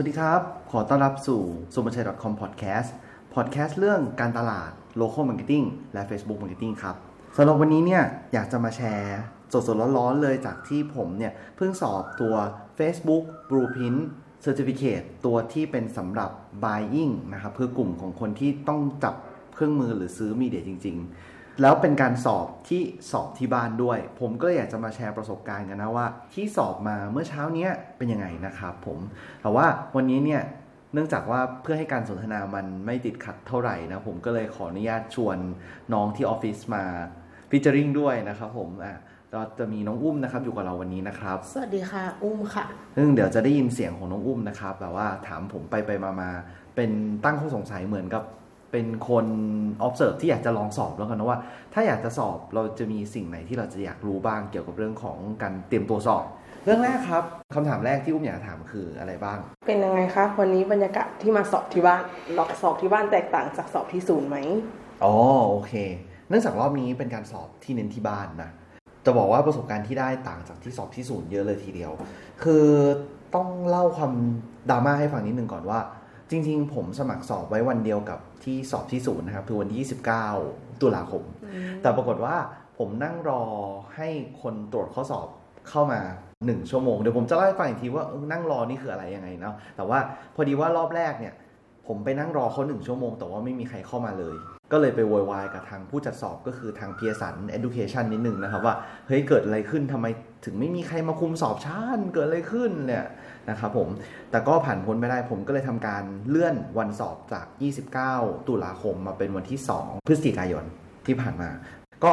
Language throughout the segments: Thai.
วัสดีครับ ขอต้อนรับสู่ s u m a c h a i c o m Podcast Podcast เรื่องการตลาด Local Marketing และ Facebook Marketing ครับสำหรับวันนี้เนี่ยอยากจะมาแชร์สดๆร้อนๆเลยจากที่ผมเนี่ย เพิ่งสอบตัว Facebook Blueprint Certificate ตัวที่เป็นสำหรับ Buying นะครับ เพื่อกลุ่มของคนที่ต้องจับเครื่องมือหรือซื้อมีเดียจริง ๆ แล้วเป็นการสอบที่สอบที่บ้านด้วย ผมก็เลยอยากจะมาแชร์ประสบการณ์กันนะว่า ที่สอบมาเมื่อเช้านี้เป็นยังไงนะครับผมแต่ว่าวันนี้เนี่ยเนื่องจากว่าเพื่อให้การสนทนามันไม่ติดขัดเท่าไหร่นะผมก็เลยขออนุญาตชวนน้องที่ออฟฟิศมาฟิชเจอริงด้วยนะครับผมอะก็จะมีน้องอุ้มนะครับอยู่กับเราวันนี้นะครับ สวัสดีค่ะ อุ้มค่ะ ซึ่งเดี๋ยวจะได้ยินเสียงของน้องอุ้มนะครับแบบว่าถามผมไปไปมามาเป็นตั้งข้อสงสัยเหมือนกับ เป็นคน observe ที่อยากจะลองสอบแล้วกันนะว่า ถ้าอยากจะสอบเราจะมีสิ่งไหนที่เราจะอยากรู้บ้างเกี่ยวกับเรื่องของการเตรียมตัวสอบ เรื่องแรกครับคำถามแรกที่อุ้มอยากถามคืออะไรบ้าง เป็นยังไงคะวันนี้บรรยากาศที่มาสอบที่บ้านลอกสอบที่บ้านแตกต่างจากสอบที่ศูนย์ไหมอ๋อโอเค เนื่องจากรอบนี้เป็นการสอบที่เน้นที่บ้านนะจะบอกว่าประสบการณ์ที่ได้ต่างจากที่สอบที่ศูนย์เยอะเลยทีเดียว คือต้องเล่าความดราม่าให้ฟังนิดนึงก่อนว่า จริง ๆ ผมสมัครสอบไว้วันเดียวกับที่สอบที่ศูนย์นะครับ คือวันที่ 29 ตุลาคม แต่ปรากฏว่าผมนั่งรอให้คนตรวจข้อสอบเข้ามา 1 ชั่วโมง เดี๋ยวผมจะเล่าให้ฟังอีกทีว่าเออนั่งรอนี่คืออะไรยังไงเนาะแต่ว่าพอดีว่ารอบแรกเนี่ย ผมไปนั่งรอเขาหนึ่งชั่วโมง แต่ว่าไม่มีใครเข้ามาเลย ก็เลยไปโวยวายกับทางผู้จัดสอบก็คือทางเพียสัน Education นิดนึงนะครับว่าเฮ้ยเกิดอะไรขึ้นทำไมถึงไม่มีใครมาคุมสอบชาญเกิดอะไรขึ้นเนี่ย นะครับผม แต่ก็ผ่านพ้นไปได้ผมก็เลยทำการเลื่อนวันสอบจาก 29 ตุลาคมมาเป็นวันที่ 2 พฤศจิกายนที่ผ่านมา ก็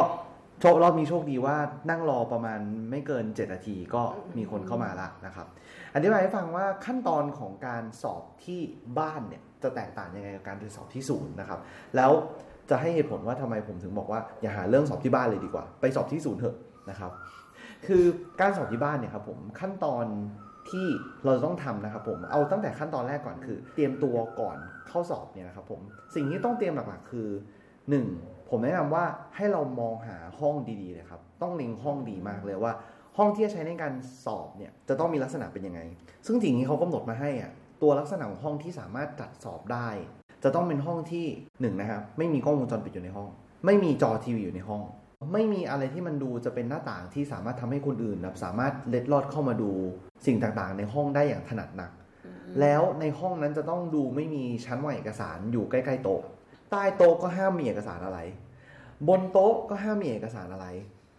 โชครอบนี้โชคดีว่านั่งรอประมาณไม่เกิน 7 นาทีก็มีคนเข้ามาละนะครับอธิบายให้ฟังว่าขั้นตอนของการสอบที่บ้านเนี่ยจะแตกต่างยังไงกับการไปสอบที่ศูนย์นะครับ แล้วจะให้เหตุผลว่าทำไมผมถึงบอกว่าอย่าหาเรื่องสอบที่บ้านเลยดีกว่า ไปสอบที่ศูนย์เถอะนะครับ คือการสอบที่บ้านเนี่ยครับผมขั้นตอน ที่เราจะต้องทำนะครับผมเอาตั้งแต่ขั้นตอนแรกก่อนคือ เตรียมตัวก่อนเข้าสอบเนี่ยนะครับผมสิ่งที่ต้องเตรียมหลักๆคือ 1. ผมแนะนำว่าให้เรามองหาห้องดีๆเลยครับต้องเล็งห้องดีมากเลยว่า ห้องที่จะใช้ในการสอบเนี่ยจะต้องมีลักษณะเป็นยังไง ซึ่งสิ่งนี้เขากำหนดมาให้อะตัวลักษณะของห้องที่สามารถจัดสอบได้ จะต้องเป็นห้องที่หนึ่งนะครับไม่มีกล้องวงจรปิดอยู่ในห้อง ไม่มีจอทีวีอยู่ในห้อง ไม่มีอะไรที่มันดูจะเป็นหน้าต่างที่สามารถทำให้คนอื่นแบบสามารถเล็ดลอดเข้ามาดู สิ่งต่างๆ ในห้องได้อย่างถนัดหนัก แล้วในห้องนั้นจะต้องดูไม่มีชั้นวางเอกสารอยู่ใกล้ๆโต๊ะใต้โต๊ะก็ห้ามมีเอกสารอะไร บนโต๊ะก็ห้ามมีเอกสารอะไร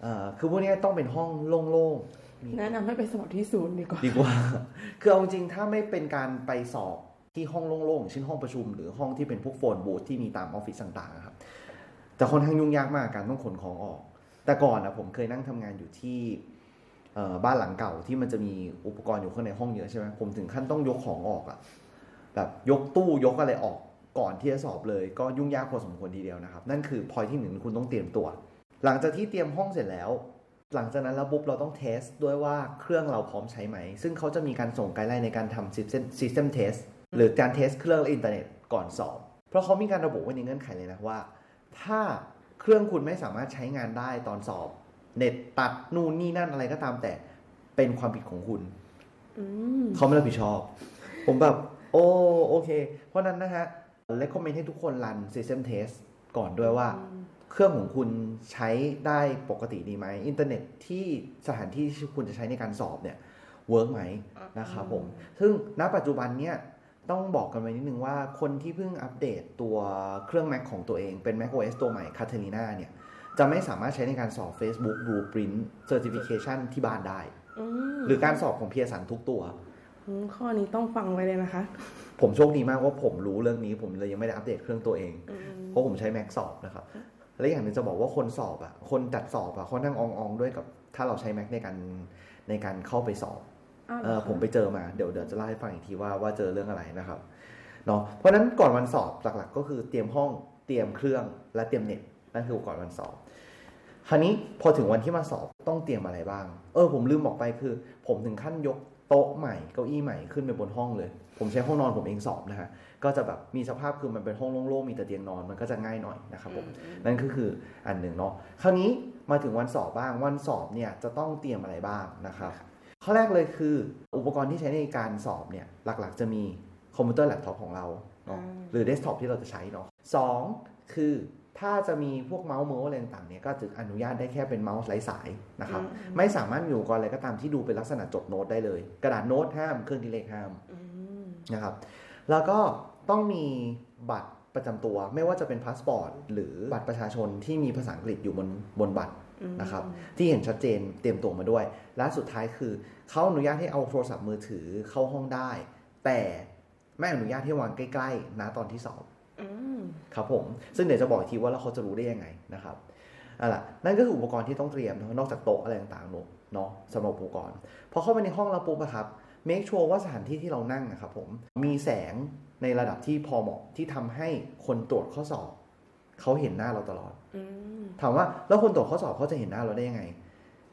เอ่อคือพวกนี้ต้องเป็นห้องโล่งๆแนะนำให้ไปสอบที่ศูนย์ดีกว่าดีกว่า คือเอาจริงถ้าไม่เป็นการไปสอบที่ห้องโล่งๆเช่นห้องประชุม หรือห้องที่เป็นพวกโฟนบูธที่มีตามออฟฟิศต่างๆอะครับจะค่อนข้างยุ่งยากมากการต้องขนของออก แต่ก่อนนะผมเคยนั่งทำงานอยู่ที่เอ่อ บ้านหลังเก่าที่มันจะมีอุปกรณ์อยู่ข้างในห้องเยอะใช่ไหมผมถึงขั้นต้องยกของออกอะแบบยกตู้ยกอะไรออกก่อนที่จะสอบเลย ก็ยุ่งยากพอสมควรทีเดียวนะครับ นั่นคือพอยที่หนึ่งคุณต้องเตรียมตัว หลังจากที่เตรียมห้องเสร็จแล้ว หลังจากนั้นแล้วปุ๊บเราต้อง test ด้วยว่าเครื่องเราพร้อมใช้ไหม ซึ่งเขาจะมีการส่ง guideline ในการทำ system system test หรือการ test เครื่องและอินเทอร์เน็ตก่อนสอบ เพราะเขามีการระบุไว้ในเงื่อนไขเลยนะว่า ถ้าเครื่องคุณไม่สามารถใช้งานได้ตอนสอบ เน็ตตัดนู่นนี่นั่นอะไรก็ตามแต่เป็นความผิดของคุณอืมเขาไม่รับผิดชอบ ผมแบบ โอ้โอเค เพราะฉะนั้นนะฮะ recommend ให้ทุกคน run system test ก่อนด้วยว่า เครื่องของคุณใช้ได้ปกติดีไหม อินเทอร์เน็ตที่สถานที่ที่คุณจะใช้ในการสอบเนี่ย work ไหมนะครับผม ซึ่งณปัจจุบันเนี่ยต้องบอกกันไว้นิดนึงว่าคนที่เพิ่งอัปเดตตัวเครื่อง Mac ของตัวเองเป็น Mac OS ตัวใหม่ c a t a l i n a เนี่ย จะไม่สามารถใช้ในการสอบ Facebook Blueprint Certification ที่บ้านได้อืมหรือการสอบของเพียสันทุกตัวอืมข้อนี้ต้องฟังไว้เลยนะคะ ผมโชคดีมากว่าผมรู้เรื่องนี้ ผมเลยยังไม่ได้อัปเดตเครื่องตัวเองอืมเพราะผมใช้ Mac สอบนะครับ และอย่างหนึ่งจะบอกว่าคนสอบอะ คนจัดสอบอะค่อนข้างอองๆด้วยกับ ถ้าเราใช้ Mac ในการในการเข้าไปสอบอ้าวหเอรอคะผมไปเจอมา เดี๋ยวเดี๋ยวจะเล่าให้ฟังอีกทีว่าว่าเจอเรื่องอะไรนะครับเนาะเพราะฉะนั้นก่อนวันสอบหลักๆ ก็คือเตรียมห้องเตรียมเครื่องและเตรียมเน็ต นั่นคือก่อนวันสอบคราวนี้พอถึงวันที่มาสอบต้องเตรียมอะไรบ้าง เออ ผมลืมบอกไปคือ ผมถึงขั้นยกโต๊ะใหม่เก้าอี้ใหม่ขึ้นไปบนห้องเลย ผมใช้ห้องนอนผมเองสอบนะฮะก็จะแบบมีสภาพคือมันเป็นห้องโล่งๆมีแต่เตียงนอนมันก็จะง่ายหน่อยนะครับผมนั่นก็คืออันหนึ่งเนาะคราวนี้มาถึงวันสอบบ้าง วันสอบเนี่ยจะต้องเตรียมอะไรบ้างนะครับเขข้อแรกเลยคืออุปกรณ์ที่ใช้ในการสอบเนี่ยหลักๆ จะมีคอมพิวเตอร์แล็ปท็อปของเราเนาะอืมหรือเดสก์ท็อปที่เราจะใช้เนาะสองคือ ถ้าจะมีพวกเมาส์เมาส์อะไรต่างๆเนี่ยก็จะอนุญาตได้แค่เป็นเมาส์ไร้สายนะครับอืมไม่สามารถมีอุปกรณ์อะไรก็ตามที่ดูเป็นลักษณะจดโน้ตได้เลย กระดาษโน้ตห้ามเครื่องคิดเลขห้ามอืมนะครับ แล้วก็ต้องมีบัตรประจำตัว ไม่ว่าจะเป็นพาสปอร์ตหรือบัตรประชาชนที่มีภาษาอังกฤษอยู่บนบนบัตรอืมนะครับ ที่เห็นชัดเจนเตรียมตัวมาด้วย และสุดท้ายคือเขาอนุญาตให้เอาโทรศัพท์มือถือเข้าห้องได้ แต่ไม่อนุญาตให้วางใกล้ๆนะตอนที่สอบอืม ครับผม ซึ่งเดี๋ยวจะบอกอีกทีว่าแล้วเขาจะรู้ได้ยังไงนะครับเอาล่ะนั่นก็คืออุปกรณ์ที่ต้องเตรียมเนอะนอกจากโต๊ะอะไรต่างๆเนอะเนาะสำหรับอุปกรณ์พอเข้าไปในห้องแล้วปุ๊บอะครับเมคชัวร์ว่าสถานที่ที่เรานั่งนะครับผมมีแสงในระดับที่พอเหมาะที่ทำให้คนตรวจข้อสอบเขาเห็นหน้าเราตลอดอืมถามว่าแล้วคนตรวจข้อสอบเขาจะเห็นหน้าเราได้ยังไง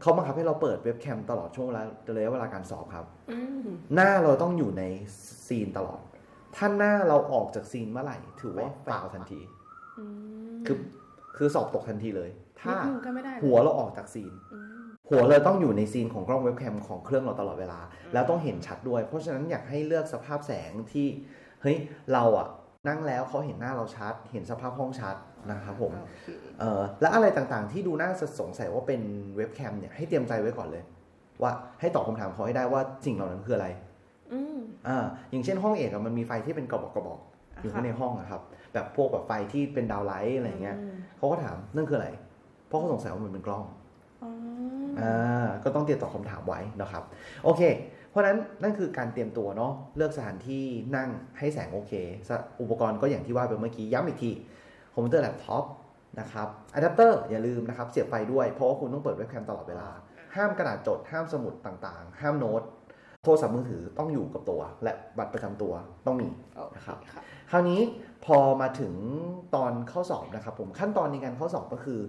เขาบังคับให้เราเปิดเว็บแคมตลอดช่วงเวลาระยะเวลาการสอบครับอืมหน้าเราต้องอยู่ในซีนตลอด ถ้าหน้าเราออกจากซีนเมื่อไหร่ ถือว่าฟาวทันทีอืมคือคือสอบตกทันทีเลย ถ้านิดนึงก็ไม่ได้เลยหัวเราออกจากซีนอืมหัวเลยต้องอยู่ในซีนของกล้องเว็บแคมของเครื่องเราตลอดเวลา แล้วต้องเห็นชัดด้วย เพราะฉะนั้นอยากให้เลือกสภาพแสงที่เฮ้ยเราอะนั่งแล้วเขาเห็นหน้าเราชัด เห็นสภาพห้องชัดนะครับผมโอเคเอ่อและอะไรต่างๆ ที่ดูน่าสงสัยว่าเป็นเว็บแคมเนี่ยให้เตรียมใจไว้ก่อนเลย ว่าให้ตอบคำถามเขาให้ได้ว่าสิ่งเหล่านั้นคืออะไรอืม อ่าอย่างเช่นห้องเอกอะมันมีไฟที่เป็นกระบอกกระบอกอยู่ข้างในห้องอะครับ แบบพวกแบบไฟที่เป็นดาวไลท์อะไรเงี้ยอืมเขาก็ถามนั่นคืออะไร เพราะเขาสงสัยว่ามันเป็นกล้องอ๋ออ่าก็ต้องเตรียมตอบคำถามไว้นะครับ โอเค เพราะฉะนั้นนั่นคือการเตรียมตัวเนาะเลือกสถานที่นั่งให้แสงโอเคสะอุปกรณ์ก็อย่างที่ว่าไปเมื่อกี้ย้ำอีกทีคอมพิวเตอร์แล็ปท็อปนะครับอะแดปเตอร์อย่าลืมนะครับ เสียบไฟด้วยเพราะว่าคุณต้องเปิดเว็บแคมตลอดเวลา ห้ามกระดาษจดห้ามสมุดต่างๆ ห้ามโน้ต โทรศัพท์มือถือต้องอยู่กับตัว และบัตรประจำตัวต้องมีโอเคนะครับค่ะคราวนี้พอมาถึงตอนเข้าสอบนะครับ ผมขั้นตอนในการเข้าสอบก็คือ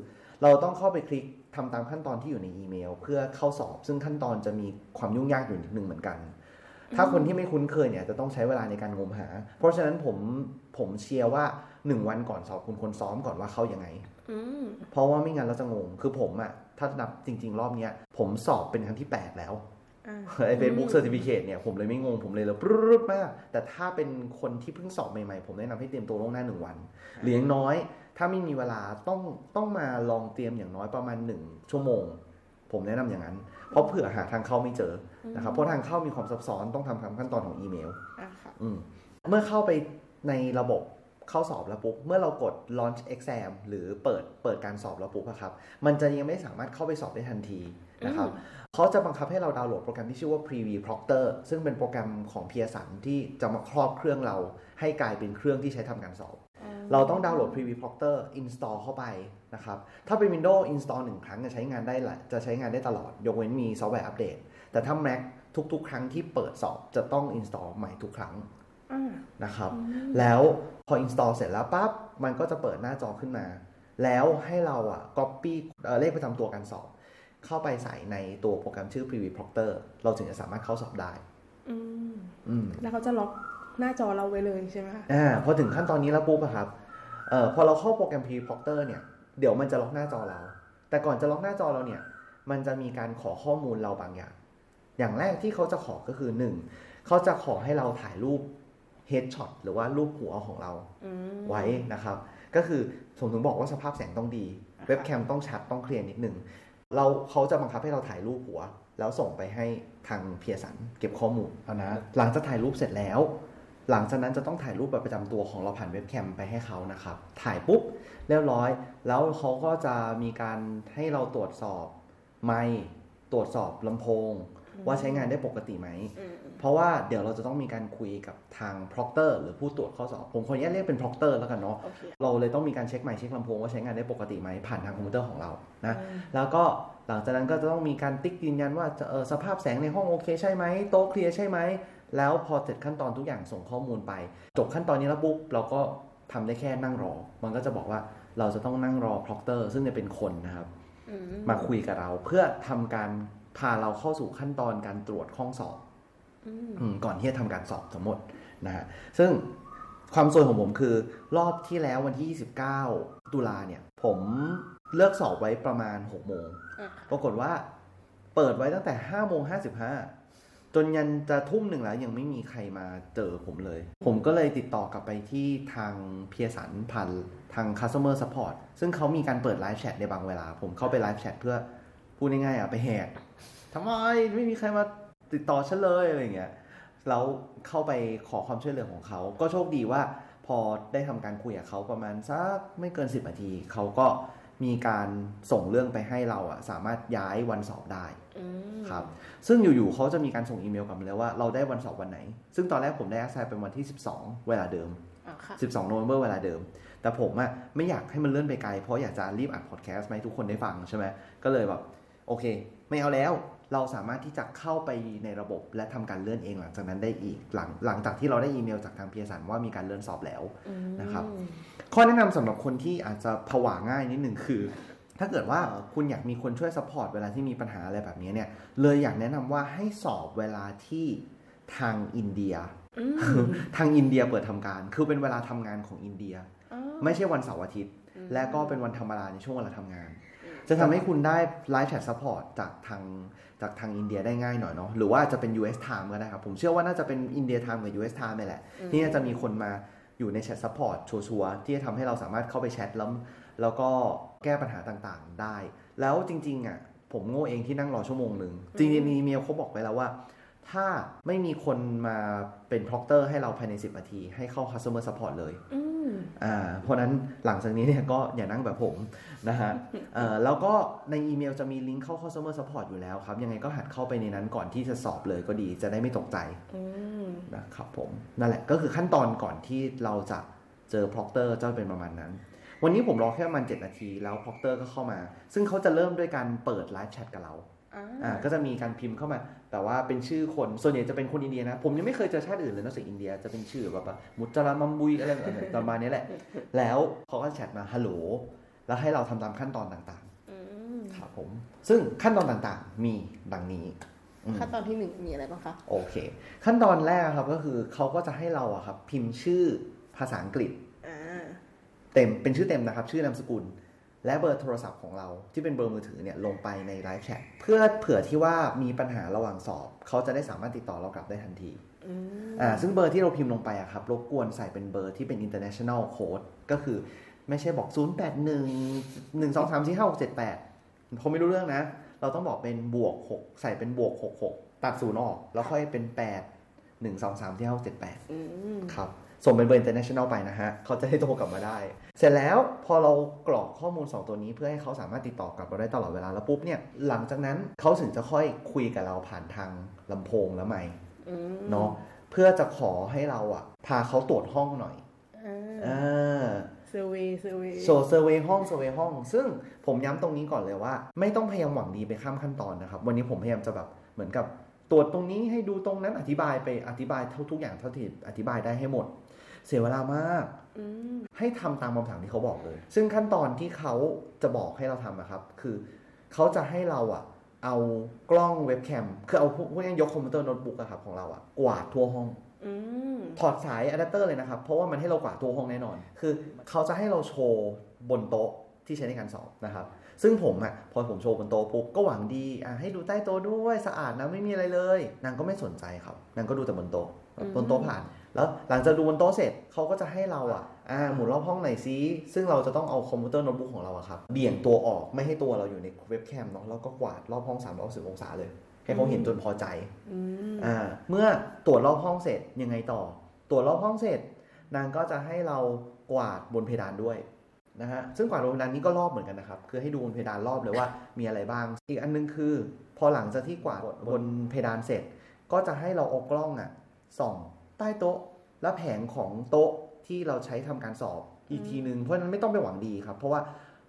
เราต้องเข้าไปคลิกทำตามขั้นตอนที่อยู่ในอีเมล เพื่อเข้าสอบ ซึ่งขั้นตอนจะมีความยุ่งยากอยู่นิดนึงเหมือนกัน ถ้าคนที่ไม่คุ้นเคยเนี่ยจะต้องใช้เวลาในการงมหา เพราะฉะนั้นผมผมเชียร์ว่า1วันก่อนสอบคุณควรซ้อมก่อนว่าเข้ายังไงอืมเพราะว่าไม่งั้นเราจะงงคือผมอะถ้านับจริง ๆ รอบเนี้ยผมสอบเป็นครั้งที่ 8 แล้วอ่า ไอ้ Facebook certi ficate เนี่ยผมเลยไม่งงผมเลยเลยปรื๊ดมากแต่ถ้าเป็นคนที่เพิ่งสอบใหม่ๆ ผมแนะนำให้เตรียมตัวล่วงหน้าหนึ่งวันหรืออย่างน้อย ถ้าไม่มีเวลาต้องต้องมาลองเตรียมอย่างน้อยประมาณหนึ่งชั่วโมง ผมแนะนำอย่างนั้น เพราะเผื่อหาทางเข้าไม่เจอนะครับเพราะทางเข้ามีความซับซ้อนต้องทำตามขั้นตอนของอีเมลอะค่ะอืมเมื่อเข้าไปในระบบเข้าสอบแล้วปุ๊บ เมื่อเรากด launch exam หรือเปิดเปิดการสอบแล้วปุ๊บอะครับ มันจะยังไม่สามารถเข้าไปสอบได้ทันทีนะครับ เขาจะบังคับให้เราดาวน์โหลดโปรแกรมที่ชื่อว่า Preview Proctor ซึ่งเป็นโปรแกรมของ p พียสันที่จะมาครอบเครื่องเราให้กลายเป็นเครื่องที่ใช้ทำการสอบ เราต้องดาวน์โหลด Preview Proctor install เข้าไปนะครับ ถ้าเป็น Windows install หนึ่งครั้งจะใช้งานได้หละจะใช้งานได้ตลอด ยกเว้นมีซอฟต์แวร์อัปเดต แต่ถ้า Mac ทุกๆ ครั้งที่เปิดสอบจะต้อง install ใหม่ทุกครั้งอ่านะครับ แล้วพอ install เสร็จแล้วปั๊บ มันก็จะเปิดหน้าจอขึ้นมา แล้วให้เราอะ copy เอ่อเลขประจำตัวการสอบ เข้าไปใส่ในตัวโปรแกรมชื่อ Preview Proctor เราถึงจะสามารถเข้าสอบได้อืมอืมแล้วเขาจะล็อกหน้าจอเราไว้เลยใช่ไหมคะอ่าพอถึงขั้นตอนนี้แล้วปุ๊บอะครับเอ่อพอเราเข้าโปรแกรม Preview Proctor เนี่ยเดี๋ยวมันจะล็อกหน้าจอเรา แต่ก่อนจะล็อกหน้าจอเราเนี่ย มันจะมีการขอข้อมูลเราบางอย่าง อย่างแรกที่เขาจะขอก็คือหนึ่งเขาจะขอให้เราถ่ายรูป headshot หรือว่ารูปหัวของเราอืมไว้นะครับ ก็คือผมถึงบอกว่าสภาพแสงต้องดีอ่าฮะเว็บแคมต้องชัดต้องเคลียร์นิดหนึ่ง เราเขาจะบังคับให้เราถ่ายรูปหัว แล้วส่งไปให้ทางเพียสันเก็บข้อมูลเอานะหลังจากถ่ายรูปเสร็จแล้ว หลังจากนั้นจะต้องถ่ายรูปแบบประจำตัวของเราผ่านเว็บแคมไปให้เขานะครับ ถ่ายปุ๊บเรียบร้อย แล้วเขาก็จะมีการให้เราตรวจสอบ ไมค์ตรวจสอบลำโพง ว่าใช้งานได้ปกติไหมอืมเพราะว่าเดี๋ยวเราจะต้องมีการคุยกับทาง proctor หรือผู้ตรวจข้อสอบ ผมขออนุญาตเรียกเป็น proctor แล้วกันเนาะโอเคเราเลยต้องมีการเช็คไมค์เช็คลำโพงว่าใช้งานได้ปกติไหมผ่านทางคอมพิวเตอร์ของเรา นะอืมแล้วก็หลังจากนั้นก็จะต้องมีการติ๊กยืนยันว่าจะเออสภาพแสงในห้องโอเคใช่ไหมโต๊ะเคลียร์ใช่ไหม แล้วพอเสร็จขั้นตอนทุกอย่างส่งข้อมูลไป จบขั้นตอนนี้แล้วปุ๊บเราก็ทำได้แค่นั่งรอ มันก็จะบอกว่าเราจะต้องนั่งรอ proctor ซึ่งจะเป็นคนนะครับอืมมาคุยกับเราเพื่อทำการ พาเราเข้าสู่ขั้นตอนการตรวจห้องสอบอืมอืมก่อนที่จะทำการสอบสมมตินะฮะซึ่งความสวยของผมคือ รอบที่แล้ววันที่ 29 ตุลาเนี่ย ผมเลือกสอบไว้ประมาณ 6 โมงอะปรากฏว่าเปิดไว้ตั้งแต่ 5 โมง 55 จนยันจะทุ่มหนึ่งแล้ว ยังไม่มีใครมาเจอผมเลย ผมก็เลยติดต่อกลับไปที่ทางเพียสันผ่านทาง customer support ซึ่งเขามีการเปิดไลฟ์แชทในบางเวลา ผมเข้าไปไลฟ์แชทเพื่อพูดง่ายๆอะไปแหก ทำไมไม่มีใครมาติดต่อฉันเลยอะไรเงี้ยแล้วเข้าไปขอความช่วยเหลือของเขา ก็โชคดีว่าพอได้ทำการคุยกับเขาประมาณสักไม่เกิน 10นาที เขาก็มีการส่งเรื่องไปให้เราอะสามารถย้ายวันสอบได้อืมครับ ซึ่งอยู่ๆเขาจะมีการส่งอีเมลกลับมาเลยว่าเราได้วันสอบวันไหน ซึ่งตอนแรกผมได้ assign เป็นวันที่ 12 เวลาเดิมอะค่ะ12โนเวม ber เวลาเดิม แต่ผมอะไม่อยากให้มันเลื่อนไปไกล เพราะอยากจะรีบอัดพอดแคสต์มาให้ทุกคนได้ฟังใช่ไหมก็เลยแบบโอเค ไม่เอาแล้ว เราสามารถที่จะเข้าไปในระบบและทำการเลื่อนเองหลังจากนั้นได้อีกหลังหลังจากที่เราได้อีเมลจากทาง Pearson ว่ามีการเลื่อนสอบแล้วอืมนะครับ ข้อแนะนำสำหรับคนที่อาจจะผวาง่ายนิดหนึ่งคือ ถ้าเกิดว่าคุณอยากมีคนช่วย support เวลาที่มีปัญหาอะไรแบบนี้เนี่ย เลยอยากแนะนำว่าให้สอบเวลาที่ทางอินเดียอืมทางอินเดียเปิดทำการ คือเป็นเวลาทำงานของอินเดียอ๋อไม่ใช่วันเสาร์อาทิตย์อืมและก็เป็นวันธรรมดาในช่วงเวลาทำงานอืม จะทำให้คุณได้ live chat support จากทางจากทางอินเดียได้ง่ายหน่อยเนาะหรือว่าจะเป็น US time ก็ได้ครับ ผมเชื่อว่าน่าจะเป็นอินเดีย time กับ US time นี่แหละ ที่น่าจะมีคนมาอยู่ใน chat support ชัวร์ๆที่จะทำให้เราสามารถเข้าไปแชทแล้วแล้วก็แก้ปัญหาต่างๆได้ แล้วจริงๆอะผมโง่เองที่นั่งรอชั่วโมงหนึ่งจริงๆมีเมลเขาบอกไว้แล้วว่า ถ้าไม่มีคนมาเป็นพ r อกเตอร์ให้เราภายใน 10 นาที ให้เข้า customer support เลยอืมอ่าเพราะฉะนั้นหลังจากนี้เนี่ยก็อย่านั่งแบบผมนะฮะเอ่อแล้วก็ในอีเมลจะมีลิงก์เข้า customer support อยู่แล้วครับ ยังไงก็หัดเข้าไปในนั้นก่อนที่จะสอบเลยก็ดีจะได้ไม่ตกใจอืมนะครับผม นั่นแหละก็คือขั้นตอนก่อนที่เราจะเจอ proctor จะเป็นประมาณนั้น วันนี้ผมรอแค่ประมาณ 7 นาทีแล้ว proctor ก็เข้ามา ซึ่งเขาจะเริ่มด้วยการเปิดไลฟ์แชทกับเรา อ่าอ่าก็จะมีการพิมพ์เข้ามา แต่ว่าเป็นชื่อคนส่วนใหญ่จะเป็นคนอินเดียนะ ผมยังไม่เคยเจอชาติอื่นเลยนอกจากอินเดียจะเป็นชื่อแบบว่ามุจจารามัมบุยอะไรแบบนี้ประมาณนี้แหละ แล้วเขาก็แชทมาฮัลโหลแล้วให้เราทำตามขั้นตอนต่างอืมๆครับผม ซึ่งขั้นตอนต่างๆ มีดังนี้อืมขั้นตอนที่หนึ่งมีอะไรบ้างคะโอเค ขั้นตอนแรกครับก็คือเขาก็จะให้เราอะครับ พิมพ์ชื่อภาษาอังกฤษอ่าเต็มเป็นชื่อเต็มนะครับ ชื่อนามสกุล และเบอร์โทรศัพท์ของเราที่เป็นเบอร์มือถือเนี่ยลงไปในไลฟ์แชทเพื่อเผื่อที่ว่ามีปัญหาระหว่างสอบ เขาจะได้สามารถติดต่อเรากลับได้ทันทีอืมอ่าซึ่งเบอร์ที่เราพิมพ์ลงไปอะครับรบกวนใส่เป็นเบอร์ที่เป็น international code ก็คือไม่ใช่บอก 0 8 1 1 2 3 4 5 6 7 8เขาไม่รู้เรื่องนะ เราต้องบอกเป็นบวก 6 ใส่เป็นบวก 6 6 ตัดศูนย์ออก แล้วค่อยเป็น 8 1 2 3 4 5 6 7 8อืมครับ ส่งเป็นเบอร์ international ไปนะฮะ เขาจะได้โทรกลับมาได้ เสร็จแล้วพอเรากรอกข้อมูล 2 ตัวนี้เพื่อให้เขาสามารถติดต่อกลับเราได้ตลอดเวลาแล้วปุ๊บเนี่ย หลังจากนั้นเขาถึงจะค่อยคุยกับเราผ่านทางลำโพงและไมค์อืมเนาะเพื่อจะขอให้เราอะพาเขาตรวจห้องหน่อยอ่าอ่า survey survey โชว์เซอร์เวยห้อง survey ห้อง ซึ่งผมย้ำตรงนี้ก่อนเลยว่า ไม่ต้องพยายามหวังดีไปข้ามขั้นตอนนะครับ วันนี้ผมพยายามจะแบบเหมือนกับตรวจตรงนี้ให้ดูตรงนั้นอธิบายไปอธิบายเท่าทุกอย่างเท่าที่อธิบายได้ให้หมด เสียเวลามากอืมให้ทำตามคำสั่งที่เขาบอกเลย ซึ่งขั้นตอนที่เขาจะบอกให้เราทำนะครับ คือเขาจะให้เราอะเอากล้องเว็บแคม คือเอาพวกพวกนี้ยกคอมพิวเตอร์โน้ตบุ๊กอะครับของเราอะกวาดทั่วห้องอืมถอดสายอะแดปเตอร์เลยนะครับ เพราะว่ามันให้เรากวาดทั่วห้องแน่นอน คือเขาจะให้เราโชว์บนโต๊ะที่ใช้ในการสอบนะครับ ซึ่งผมอะพอผมโชว์บนโต๊ะปุ๊บก็หวังดีอะให้ดูใต้โต๊ะด้วยสะอาดนะไม่มีอะไรเลย นางก็ไม่สนใจครับ นางก็ดูแต่บนโต๊ะบนโต๊ะผ่าน แล้วหลังจากดูบนโต๊ะเสร็จเขาก็จะให้เราอะอ่าหมุนรอบห้องหน่อยซิซึ่งเราจะต้องเอาคอมพิวเตอร์โน้ตบุ๊กของเราอะครับเบี่ยงตัวออกไม่ให้ตัวเราอยู่ในเว็บแคมเนาะแล้วก็กวาดรอบห้อง3 6 0องศาเลย ให้เขาเห็นจนพอใจอืมอ่าเมื่อตรวจรอบห้องเสร็จยังไงต่อ ตรวจรอบห้องเสร็จ นางก็จะให้เรากวาดบนเพดานด้วยนะฮะซึ่งกวาดบนเพดานนี้ก็รอบเหมือนกันนะครับคือให้ดูบนเพดานรอบเลยว่ามีอะไรบ้าง อีกอันนึงคือ พอหลังจากที่กวาดบนเพดานเสร็จ ก็จะให้เราเอากล้องอะส่อง ใต้โต๊ะและแผงของโต๊ะที่เราใช้ทำการสอบอีกทีนึงเพราะฉะนั้นไม่ต้องไปหวังดีครับ เพราะว่า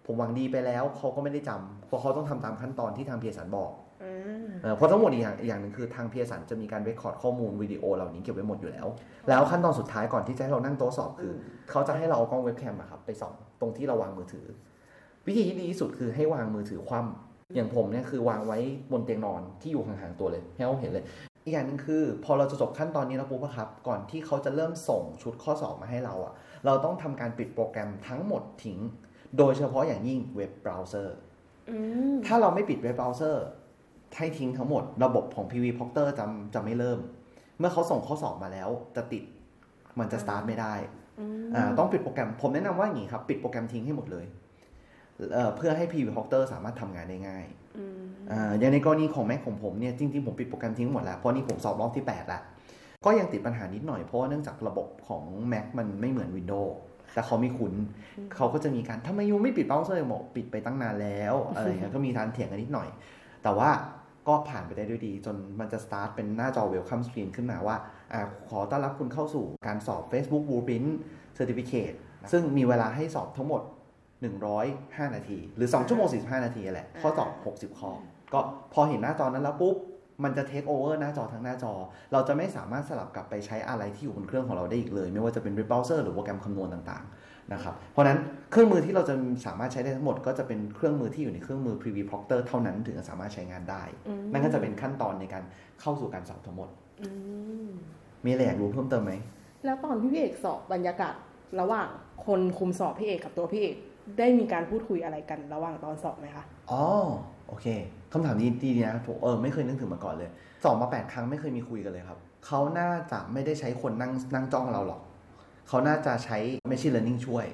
ผมหวังดีไปแล้วเขาก็ไม่ได้จำเพราะเขาต้องทำตามขั้นตอนที่ทางเพียสันบอกอ่าเอ่อเพราะทั้งหมดอีกอย่างอีกอย่างหนึ่งคือทางเพียสันจะมีการเรคคอร์ดข้อมูลวิดีโอเหล่านี้เก็บไว้หมดอยู่แล้ว แล้วขั้นตอนสุดท้ายก่อนที่จะให้เรานั่งโต๊ะสอบคืออเขาจะให้เราเอากล้องเว็บแคมอะครับไปส่องตรงที่เราวางมือถือ วิธีที่ดีที่สุดคือให้วางมือถือคว่ำอย่างผมเนี่ยคือวางไว้บนเตียงนอนที่อยู่ห่างๆตัวเลยให้เขาเห็นเลย อีกอย่างหนึ่งคือ พอเราจะจบขั้นตอนนี้แล้วปุ๊บอะครับ ก่อนที่เขาจะเริ่มส่งชุดข้อสอบมาให้เราอะเราต้องทำการปิดโปรแกรมทั้งหมดทิ้ง โดยเฉพาะอย่างยิ่ง web browserอืมถ้าเราไม่ปิด web browser ให้ทิ้งทั้งหมด ระบบของ PV Proctor จะจะไม่เริ่ม เมื่อเขาส่งข้อสอบมาแล้ว จะติดมันจะสตาร์ทไม่ได้อ่าต้องปิดโปรแกรม ผมแนะนำว่าอย่างนี้ครับ ปิดโปรแกรมทิ้งให้หมดเลย เอ่อเพื่อให้ PV Proctor สามารถทำงานได้ง่ายอืมอ่าอย่างในกรณีของ Mac ของผมเนี่ยจริงๆ ผมปิดโปรแกรมทิ้งหมดแล้ว เพราะนี่ผมสอบรอบที่8แล้วก็ยังติดปัญหานิดหน่อยเพราะว่าเนื่องจากระบบของ Mac มันไม่เหมือน Windows แต่เขาไม่คุ้นเขาก็จะมีการทำไม you ไม่ปิดเบราว์เซอร์บอกปิดไปตั้งนานแล้วอะไรอย่างเงี้ยก็มีการเถียงกันนิดหน่อย แต่ว่าก็ผ่านไปได้ด้วยดี จนมันจะสตาร์ทเป็นหน้าจอ Welcome Screen ขึ้นมาว่าอาขอต้อนรับคุณเข้าสู่การสอบ Facebook Blueprint Certificate ซึ่งมีเวลาให้สอบทั้งหมด 105 นาที หรือ 2 ชั่วโมง 45 นาทีแหละ ข้อสอบ 60 ข้อ ก็พอเห็นหน้าจอนั้นแล้วปุ๊บ มันจะเทคโอเวอร์หน้าจอทั้งหน้าจอ เราจะไม่สามารถสลับกลับไปใช้อะไรที่อยู่บนเครื่องของเราได้อีกเลย ไม่ว่าจะเป็น Web Browser หรือโปรแกรมคำนวณต่างๆ นะครับ เพราะฉะนั้นเครื่องมือที่เราจะสามารถใช้ได้ทั้งหมด ก็จะเป็นเครื่องมือที่อยู่ในเครื่องมือ Preview Proctor เท่านั้นถึงจะสามารถใช้งานได้ นั่นก็จะเป็นขั้นตอนในการเข้าสู่การสอบทั้งหมดอืมมีอะไรอยากรู้เพิ่มเติมไหมแล้วตอนที่พี่เอกสอบบรรยากาศระหว่างคนคุมสอบพี่เอกกับตัวพี่เอก ได้มีการพูดคุยอะไรกันระหว่างตอนสอบไหมคะ อ๋อ โอเค คำถามนี้ดีนะผมเออไม่เคยนึกถึงมาก่อนเลยสอบมาแปดครั้งไม่เคยมีคุยกันเลยครับ เขาน่าจะไม่ได้ใช้คนนั่งนั่งจ้องเราหรอก เขาน่าจะใช้ machine learning ช่วย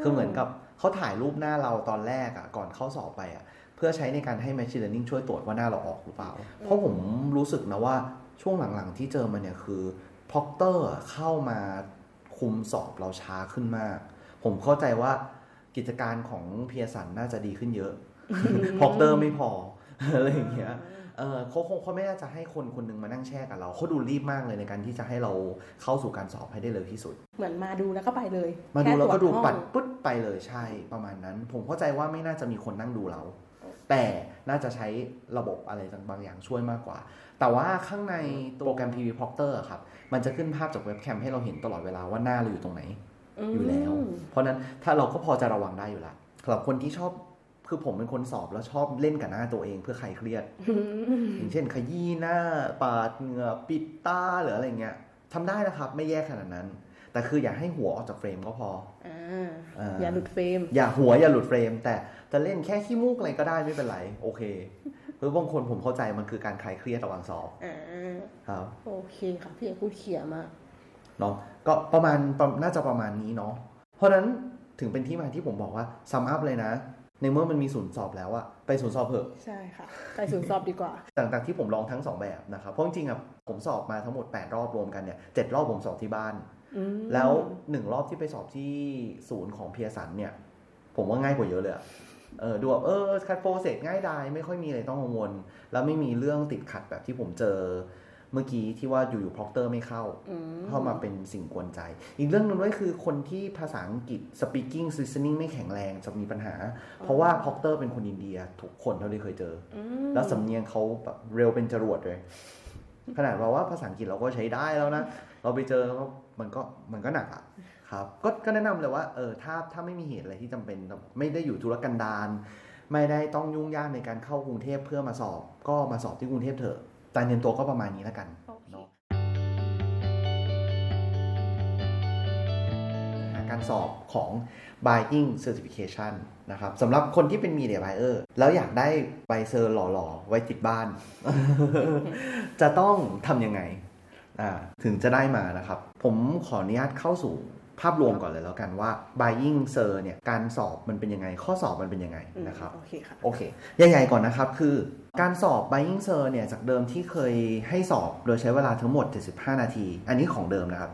คือเหมือนกับเขาถ่ายรูปหน้าเราตอนแรกอะก่อนเข้าสอบไปอะเพื่อใช้ในการให้ machine learning ช่วยตรวจว่าหน้าเราออกหรือเปล่า เพราะผมรู้สึกนะว่าช่วงหลังๆ ที่เจอมาเนี่ยคือ proctor เข้ามาคุมสอบเราช้าขึ้นมาก ผมเข้าใจว่า กิจการของเพียสันน่าจะดีขึ้นเยอะ proctor ไม่พออะไรอย่างเงี้ยเออเขาคงเขาไม่น่าจะให้คนคนหนึงมานั่งแช่กับเราเขาดูรีบมากเลยในการที่จะให้เราเข้าสู่การสอบให้ได้เร็วที่สุด เหมือนมาดูแล้วก็ไปเลย มาดูแล้วก็ดูค่ตรจห้องปัดปุ๊บไปเลยใช่ประมาณนั้น ผมเข้าใจว่าไม่น่าจะมีคนนั่งดูเรา แต่น่าจะใช้ระบบอะไรบางอย่างช่วยมากกว่า แต่ว่าข้างในโปรแกรม PV Proctor อะครับ มันจะขึ้นภาพจากเว็บแคมให้เราเห็นตลอดเวลาว่าหน้าเราอยู่ตรงไหน อยู่แล้ว เพราะนั้นถ้าเราก็พอจะระวังได้อยู่ละสำหรับคนที่ชอบคือผมเป็นคนสอบแล้วชอบเล่นกับหน้าตัวเองเพื่อคลายเครียด อย่างเช่น ขยี้หน้า ปาดเหงื่อปิดตาหรืออะไรเงี้ยทำได้นะครับ ไม่แย่ขนาดนั้น แต่คืออย่าให้หัวออกจากเฟรมก็พออ่าอ่าอย่าหลุดเฟรม อย่าหัวอย่าหลุดเฟรม แต่จะเล่นแค่ขี้มูกอะไรก็ได้ไม่เป็นไร โอเคเพราะบางคนผมเข้าใจมันคือการคลายเครียดระหว่างสอบอ่าครับโอเคค่ะพี่เอกพูดเขียนมากเนาะ ก็ประมาณประน่าจะประมาณนี้เนาะเพราะฉะนั้นถึงเป็นที่มาที่ผมบอกว่าซัมอัพเลยนะ ในเมื่อมันมีศูนย์สอบแล้วอะไปศูนย์สอบเถอะใช่ค่ะ ไปศูนย์สอบดีกว่าต่างๆที่ผมลองทั้งสองแบบนะครับ เพราะจริงๆอะผมสอบมาทั้งหมด 8 รอบรวมกันเนี่ยเจ็ดรอบผมสอบที่บ้านอืมแล้วหนึ่งรอบที่ไปสอบที่ศูนย์ของ Pearson เนี่ย ผมว่าง่ายกว่าเยอะเลยอะเออดูแบบเออคัดโฟเสร็จง่ายดายไม่ค่อยมีอะไรต้องกังวล แล้วไม่มีเรื่องติดขัดแบบที่ผมเจอ เมื่อกี้ที่ว่าอยู่ๆพ r อกเตอร์ไม่เข้าอืมเข้ามาเป็นสิ่งกวนใจ อีกเรื่องหนึงด้วยคือคนที่ภาษาอังกฤษ speaking listening ไม่แข็งแรงจะมีปัญหา เพราะว่าพ r อกเตอร์เป็นคนอินเดีย ทุกคนเท่าที่เคยเจออืมแล้วสำเนียงเขาแบบเร็วเป็นจรวดเลย ขนาดเราว่าภาษาอังกฤษเราก็ใช้ได้แล้วนะ เราไปเจอแล้วก็มันก็มันก็หนักอะครับก็ก็แนะนำเลยว่าเออถ้าถ้าไม่มีเหตุอะไรที่จำเป็นไม่ได้อยู่ธุรกันดารไม่ได้ต้องยุ่งยากในการเข้ากรุงเทพเพื่อมาสอบ ก็มาสอบที่กรุงเทพเถอะ การเรียนตัวก็ประมาณนี้แล้วกันโอเคเนาะการสอบของ buying certification นะครับสำหรับคนที่เป็น media buyer แล้วอยากได้ใบเซอร์หล่อๆ ไว้ติดบ้าน จะต้องทำยังไงอ่าถึงจะได้มานะครับ ผมขออนุญาตเข้าสู่ ภาพรวมก่อนเลยแล้วกันว่า buying sir เนี่ยการสอบมันเป็นยังไง ข้อสอบมันเป็นยังไงอืมนะครับโอเคค่ะโอเคใหญ่ๆก่อนนะครับคือการสอบ buying sir เนี่ยจากเดิมที่เคยให้สอบโดยใช้เวลาทั้งหมด 75 นาที อันนี้ของเดิมนะครับ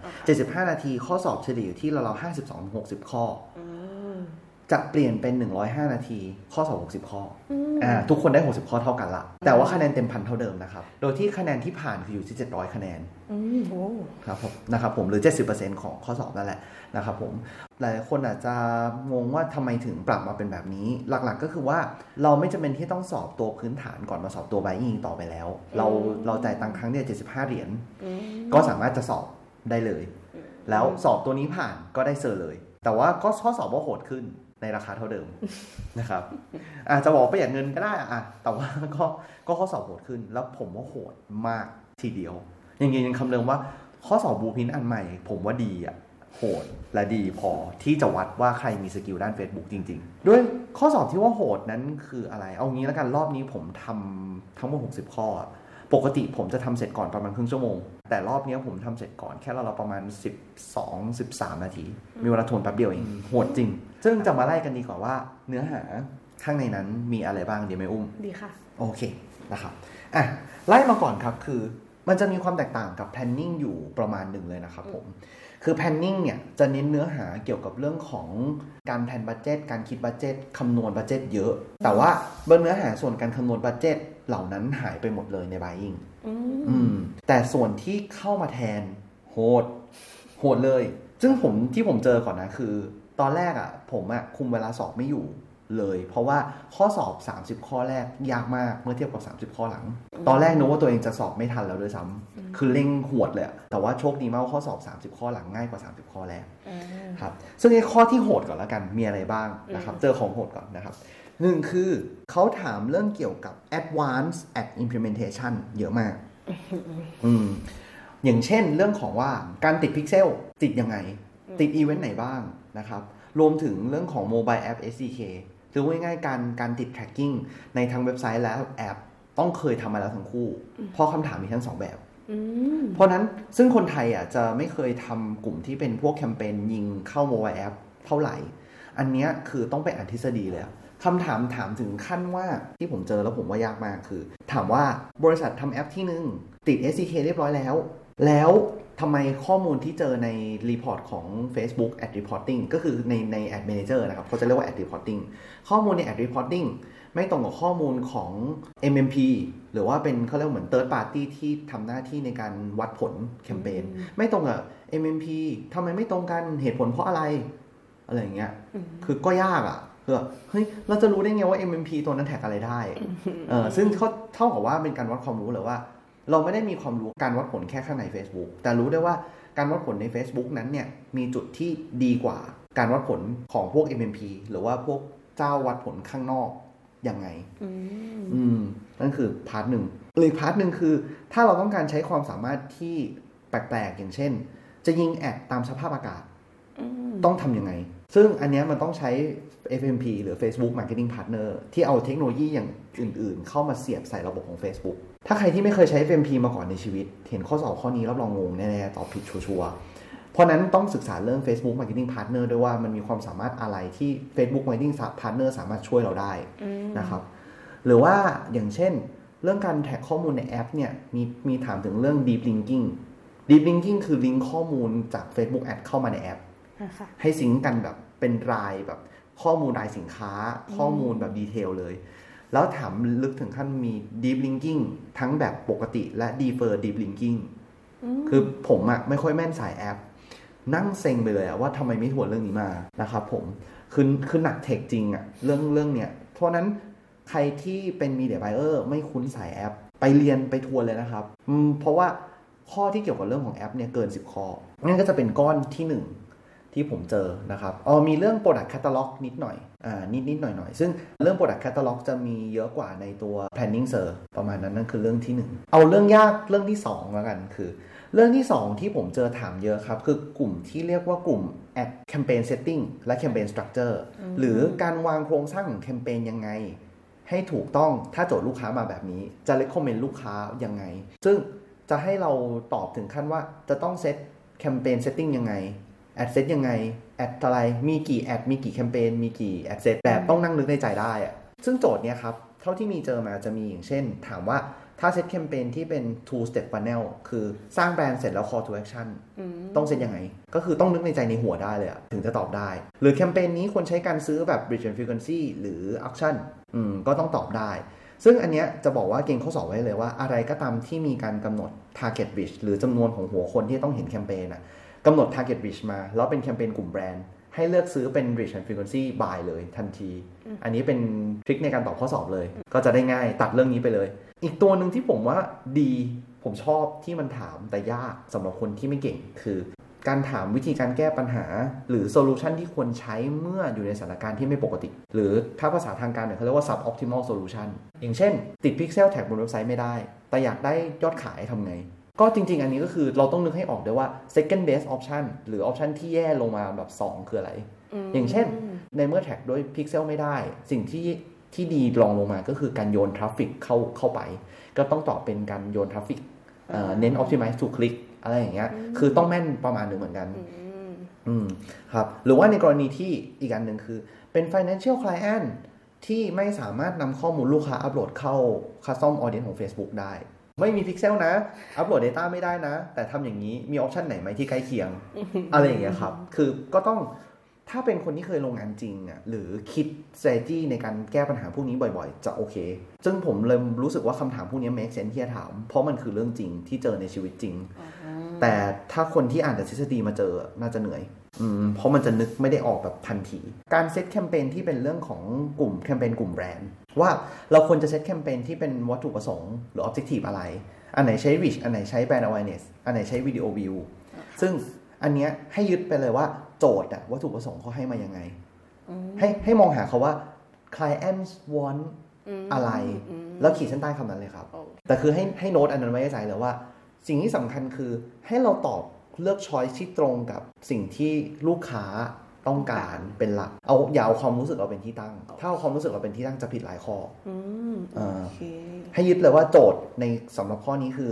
75 นาทีข้อสอบเฉลี่ยอยู่ที่ราวๆ52-60 ข้ออืม จะเปลี่ยนเป็น 105 นาทีข้อสอบ60 ข้ออืมอ่าทุกคนได้ 60 ข้อเท่ากันละ แต่ว่าคะแนนเต็มพันเท่าเดิมนะครับ โดยที่คะแนนที่ผ่านคืออยู่ที่ 700 คะแนนอืมโอ้ครับผมนะครับผมหรือ 70%ของข้อสอบนั่นแหละนะครับผมหลายคนอาจจะงงว่าทำไมถึงปรับมาเป็นแบบนี้ หลักๆก็คือว่าเราไม่จำเป็นที่ต้องสอบตัวพื้นฐานก่อนมาสอบตัว buying ต่อไปแล้ว เราเราจ่ายตังค์ครั้งเดียว75 เหรียญอืมก็สามารถจะสอบได้เลย แล้วสอบตัวนี้ผ่านก็ได้ cert เลย แต่ว่าก็ข้อสอบว่าโหดขึ้น ในราคาเท่าเดิมนะครับ อาจจะบอกประหยัดเงินก็ได้อะแต่ว่าก็ก็ข้อสอบโหดขึ้น แล้วผมว่าโหดมากทีเดียวยังยืนยันคำเดิมว่าข้อสอบบูพินอันใหม่ ผมว่าดีอะโหดและดีพอที่จะวัดว่าใครมี skill ด้าน Facebook จริง ๆ ด้วยข้อสอบที่ว่าโหดนั้นคืออะไร เอางี้แล้วกันรอบนี้ผมทำทั้งหมด 60 ข้อ ปกติผมจะทำเสร็จก่อนประมาณครึ่งชั่วโมง แต่รอบนี้ผมทำเสร็จก่อนแค่เราประมาณ 12 13 นาที มีเวลาทวนแป๊บเดียวเอง โหดจริง ซึ่งจะมาไล่กันดีกว่าว่า เนื้อหาข้างในนั้นมีอะไรบ้างดีไหมอุ้ม ดีค่ะ โอเคนะครับอะไล่มาก่อนครับคือมันจะมีความแตกต่างกับ planning อยู่ประมาณหนึ่งเลยนะครับผม คือ planning เนี่ยจะเน้นเนื้อหาเกี่ยวกับเรื่องของการ plan budget การคิด budget คำนวณ budget เยอะ แต่ว่าบนเนื้อหาส่วนการคำนวณบัตเจตเหล่านั้นหายไปหมดเลยใน buying อืมแต่ส่วนที่เข้ามาแทนโหดโหดเลย ซึ่งผมที่ผมเจอก่อนนะคือ ตอนแรกอะ่ะ ผมอะ่ะคุมเวลาสอบไม่อยู่เลย เพราะว่าข้อสอบ 30 ข้อแรกยากมากเมื่อเทียบกับ 30 ข้อหลัง ตอนแรกนึกว่าตัวเองจะสอบไม่ทันแล้วด้วยซ้ำคือเร่งหวดเลยอะแต่ว่าโชคดีมากว่าข้อสอบ 30 ข้อหลังง่ายกว่า 30 ข้อแรกครับซึ่งไอ้ข้อที่โหดก่อนแล้วกันมีอะไรบ้างนะครับเจอของโหดก่อนนะครับหนึ่งคือเขาถามเรื่องเกี่ยวกับ advanced ad implementation เยอะมากอืมอย่างเช่นเรื่องของว่าการติดพิกเซลติดยังไง ติดอีเวนต์ไหนบ้าง นะครับ รวมถึงเรื่องของ mobile app SDK หรือว่าง่ายๆการการติด tracking ในทั้งเว็บไซต์และแอปต้องเคยทำมาแล้วทั้งคู่ เพราะคำถามมีทั้งสองแบบ เพราะนั้นซึ่งคนไทยอะจะไม่เคยทำกลุ่มที่เป็นพวกแคมเปญยิงเข้า mobile app เท่าไหร่ อันเนี้ยคือต้องไปอ่านทฤษฎีเลยอะคำถามถามถึงขั้นว่าที่ผมเจอแล้วผมว่ายากมากคือ ถามว่าบริษัททำแอปที่หนึ่งติด SDK เรียบร้อยแล้ว แล้ว ทำไมข้อมูลที่เจอใน report ของ Facebook Ad Reporting ก็คือในใน Ad Manager นะครับเขาจะเรียกว่า Ad Reporting ข้อมูลใน Ad Reporting ไม่ตรงกับข้อมูลของ MMP หรือว่าเป็นเขาเรียกเหมือน Third Party ที่ทำหน้าที่ในการวัดผลแคมเปญไม่ตรงกับ MMP ทำไมไม่ตรงกันเหตุผลเพราะอะไร อะไรอย่างเงี้ยคือก็ยากอะคือเฮ้ยเราจะรู้ได้ไงว่า MMP ตัวนั้นแท็กอะไรได้เออซึ่งเขาเท่ากับว่าเป็นการวัดความรู้เลยว่า เราไม่ได้มีความรู้การวัดผลแค่ข้างใน Facebook แต่รู้ได้ว่าการวัดผลใน Facebook นั้นเนี่ยมีจุดที่ดีกว่าการวัดผลของพวก MMP หรือว่าพวกเจ้าวัดผลข้างนอกยังไง อืมนั่นคือ part หนึ่งอีก part หนึ่งคือ ถ้าเราต้องการใช้ความสามารถที่แปลกๆ อย่างเช่น จะยิง ad ตามสภาพอากาศ ต้องทำยังไง ซึ่งอันเนี้ยมันต้องใช้ FMP หรือ Facebook Marketing Partner ที่เอาเทคโนโลยีอย่างอื่นๆ เข้ามาเสียบใส่ระบบของ Facebook ถ้าใครที่ไม่เคยใช้ FMP มาก่อนในชีวิต เห็นข้อสอบข้อนี้รับรองงงแน่ๆตอบผิดชัวร์ๆเพราะนั้นต้องศึกษาเรื่อง Facebook Marketing Partner ด้วยว่ามันมีความสามารถอะไรที่ Facebook Marketing Partner สามารถช่วยเราได้นะครับ หรือว่าอย่างเช่น เรื่องการแท็กข้อมูลในแอปเนี่ยมีมีถามถึงเรื่อง deep linking deep linking คือลิงก์ข้อมูลจาก Facebook Ad เข้ามาในแอป ให้ซิงก์กันแบบเป็นรายแบบข้อมูลรายสินค้า ข้อมูลแบบดีเทลเลย แล้วถามลึกถึงขั้นมี deep linking ทั้งแบบปกติและ defer deep linking คือผมอะไม่ค่อยแม่นสายแอป นั่งเซ็งไปเลยอะว่าทำไมไม่ทวนเรื่องนี้มานะครับผมคือคือหนักเทคจริงอะเรื่องเรื่องเนี้ยเพราะนั้นใครที่เป็นมีเดียไบเออร์ไม่คุ้นสายแอป ไปเรียนไปทวนเลยนะครับอืมเพราะว่าข้อที่เกี่ยวกับเรื่องของแอปเนี่ยเกิน 10 ข้อ นั่นก็จะเป็นก้อนที่ 1 ที่ผมเจอนะครับอ๋อมีเรื่อง Product Catalog นิดหน่อยอ่า นิดนิดหน่อยหน่อยซึ่งเรื่อง Product Catalog จะมีเยอะกว่าในตัว Planning cert ประมาณนั้นนั่นคือเรื่องที่ 1 เอาเรื่องยากเรื่องที่2แล้วกันคือ เรื่องที่ 2 ที่ผมเจอถามเยอะครับ คือกลุ่มที่เรียกว่ากลุ่ม Ad Campaign Setting และ Campaign Structure หรือการวางโครงสร้างของแคมเปญยังไง ให้ถูกต้องถ้าโจทย์ลูกค้ามาแบบนี้ จะ recommend ลูกค้ายังไง ซึ่งจะให้เราตอบถึงขั้นว่าจะต้อง set campaign setting ยังไง ad set ยังไง ad อะไรมีกี่ ad มีกี่แคมเปญมีกี่ ad set แบบต้องนั่งนึกในใจได้อะซึ่งโจทย์เนี้ยครับเท่าที่มีเจอมาจะมีอย่างเช่น ถามว่าถ้าเซตแคมเปญที่เป็น two step funnel คือสร้างแบรนด์เสร็จแล้ว call to action ต้องเซตยังไง ก็คือต้องนึกในใจในหัวได้เลยอะถึงจะตอบได้ หรือแคมเปญนี้ควรใช้การซื้อแบบ reach and frequency หรือ auction อืมก็ต้องตอบได้ ซึ่งอันเนี้ยจะบอกว่าเกณฑ์ข้อสอบไว้เลยว่าอะไรก็ตามที่มีการกำหนด target reach หรือจำนวนของหัวคนที่ต้องเห็นแคมเปญอะ กำหนด target reach มา แล้วเป็นแคมเปญกลุ่มแบรนด์ ให้เลือกซื้อเป็น reach and frequency buy เลยทันที อันนี้เป็นทริคในการตอบข้อสอบเลย ก็จะได้ง่ายตัดเรื่องนี้ไปเลย อีกตัวหนึ่งที่ผมว่าดีผมชอบที่มันถามแต่ยากสำหรับคนที่ไม่เก่งคือการถามวิธีการแก้ปัญหา หรือ solution ที่ควรใช้เมื่ออยู่ในสถานการณ์ที่ไม่ปกติ หรือถ้าภาษาทางการเนี่ยเขาเรียกว่า sub optimal solution อย่างเช่น ติด pixel tag บนเว็บไซต์ไม่ได้ แต่อยากได้ยอดขายทำไง ก็จริง ๆ อันนี้ก็คือเราต้องนึกให้ออกด้วยว่า second best option หรือ option ที่แย่ลงมาแบบ 2 คืออะไร อย่างเช่น ในเมื่อ tag ด้วยพิกเซลไม่ได้ สิ่งที่ที่ดีรองลงมาก็คือการโยน traffic เข้าเข้าไป ก็ต้องตอบเป็นการโยน traffic เน้น optimize to click อะไรอย่างเงี้ย คือต้องแม่นประมาณหนึ่งเหมือนกัน อืมครับ หรือว่าในกรณีที่อีกอันหนึ่งคือเป็น financial client ที่ไม่สามารถนำข้อมูลลูกค้าอัปโหลดเข้า custom audience ของ Facebook ได้ ไม่มีพิกเซลนะ อัปโหลด Data ไม่ได้นะ แต่ทำอย่างนี้มี option ไหนไหมที่ใกล้เคียง อะไรอย่างเงี้ยครับ คือก็ต้องถ้าเป็นคนที่เคยลงงานจริงอะหรือคิด strategy ในการแก้ปัญหาพวกนี้บ่อยๆ จะโอเค ซึ่งผมเลยรู้สึกว่าคำถามพวกนี้ make sense ที่จะถาม เพราะมันคือเรื่องจริงที่เจอในชีวิตจริง แต่ถ้าคนที่อ่านแต่ทฤษฎีมาเจอน่าจะเหนื่อยอืมเพราะมันจะนึกไม่ได้ออกแบบทันที การเซตแคมเปญที่เป็นเรื่องของกลุ่มแคมเปญกลุ่มแบรนด์ ว่าเราควรจะเซตแคมเปญที่เป็นวัตถุประสงค์หรือ objective อะไร อันไหนใช้ reach อันไหนใช้ brand awareness อันไหนใช้ video view ซึ่งอันเนี้ยให้ยึดไปเลยว่าโจทย์อะวัตถุประสงค์เขาให้มายังไง ให้ให้มองหาเขาว่า clients want อะไร แล้วขีดเส้นใต้คำนั้นเลยครับ แต่คือให้ให้โน้ตอันนั้นไว้ในใจเลยว่า สิ่งที่สำคัญคือให้เราตอบเลือกช้อยที่ตรงกับสิ่งที่ลูกค้า ต้องการเป็นหลัก เอาอย่าเอาความรู้สึกเราเป็นที่ตั้ง ถ้าเอาความรู้สึกเราเป็นที่ตั้งจะผิดหลายข้ออมเออโอเคให้ยึดเลยว่าโจทย์ในสำหรับข้อนี้คือ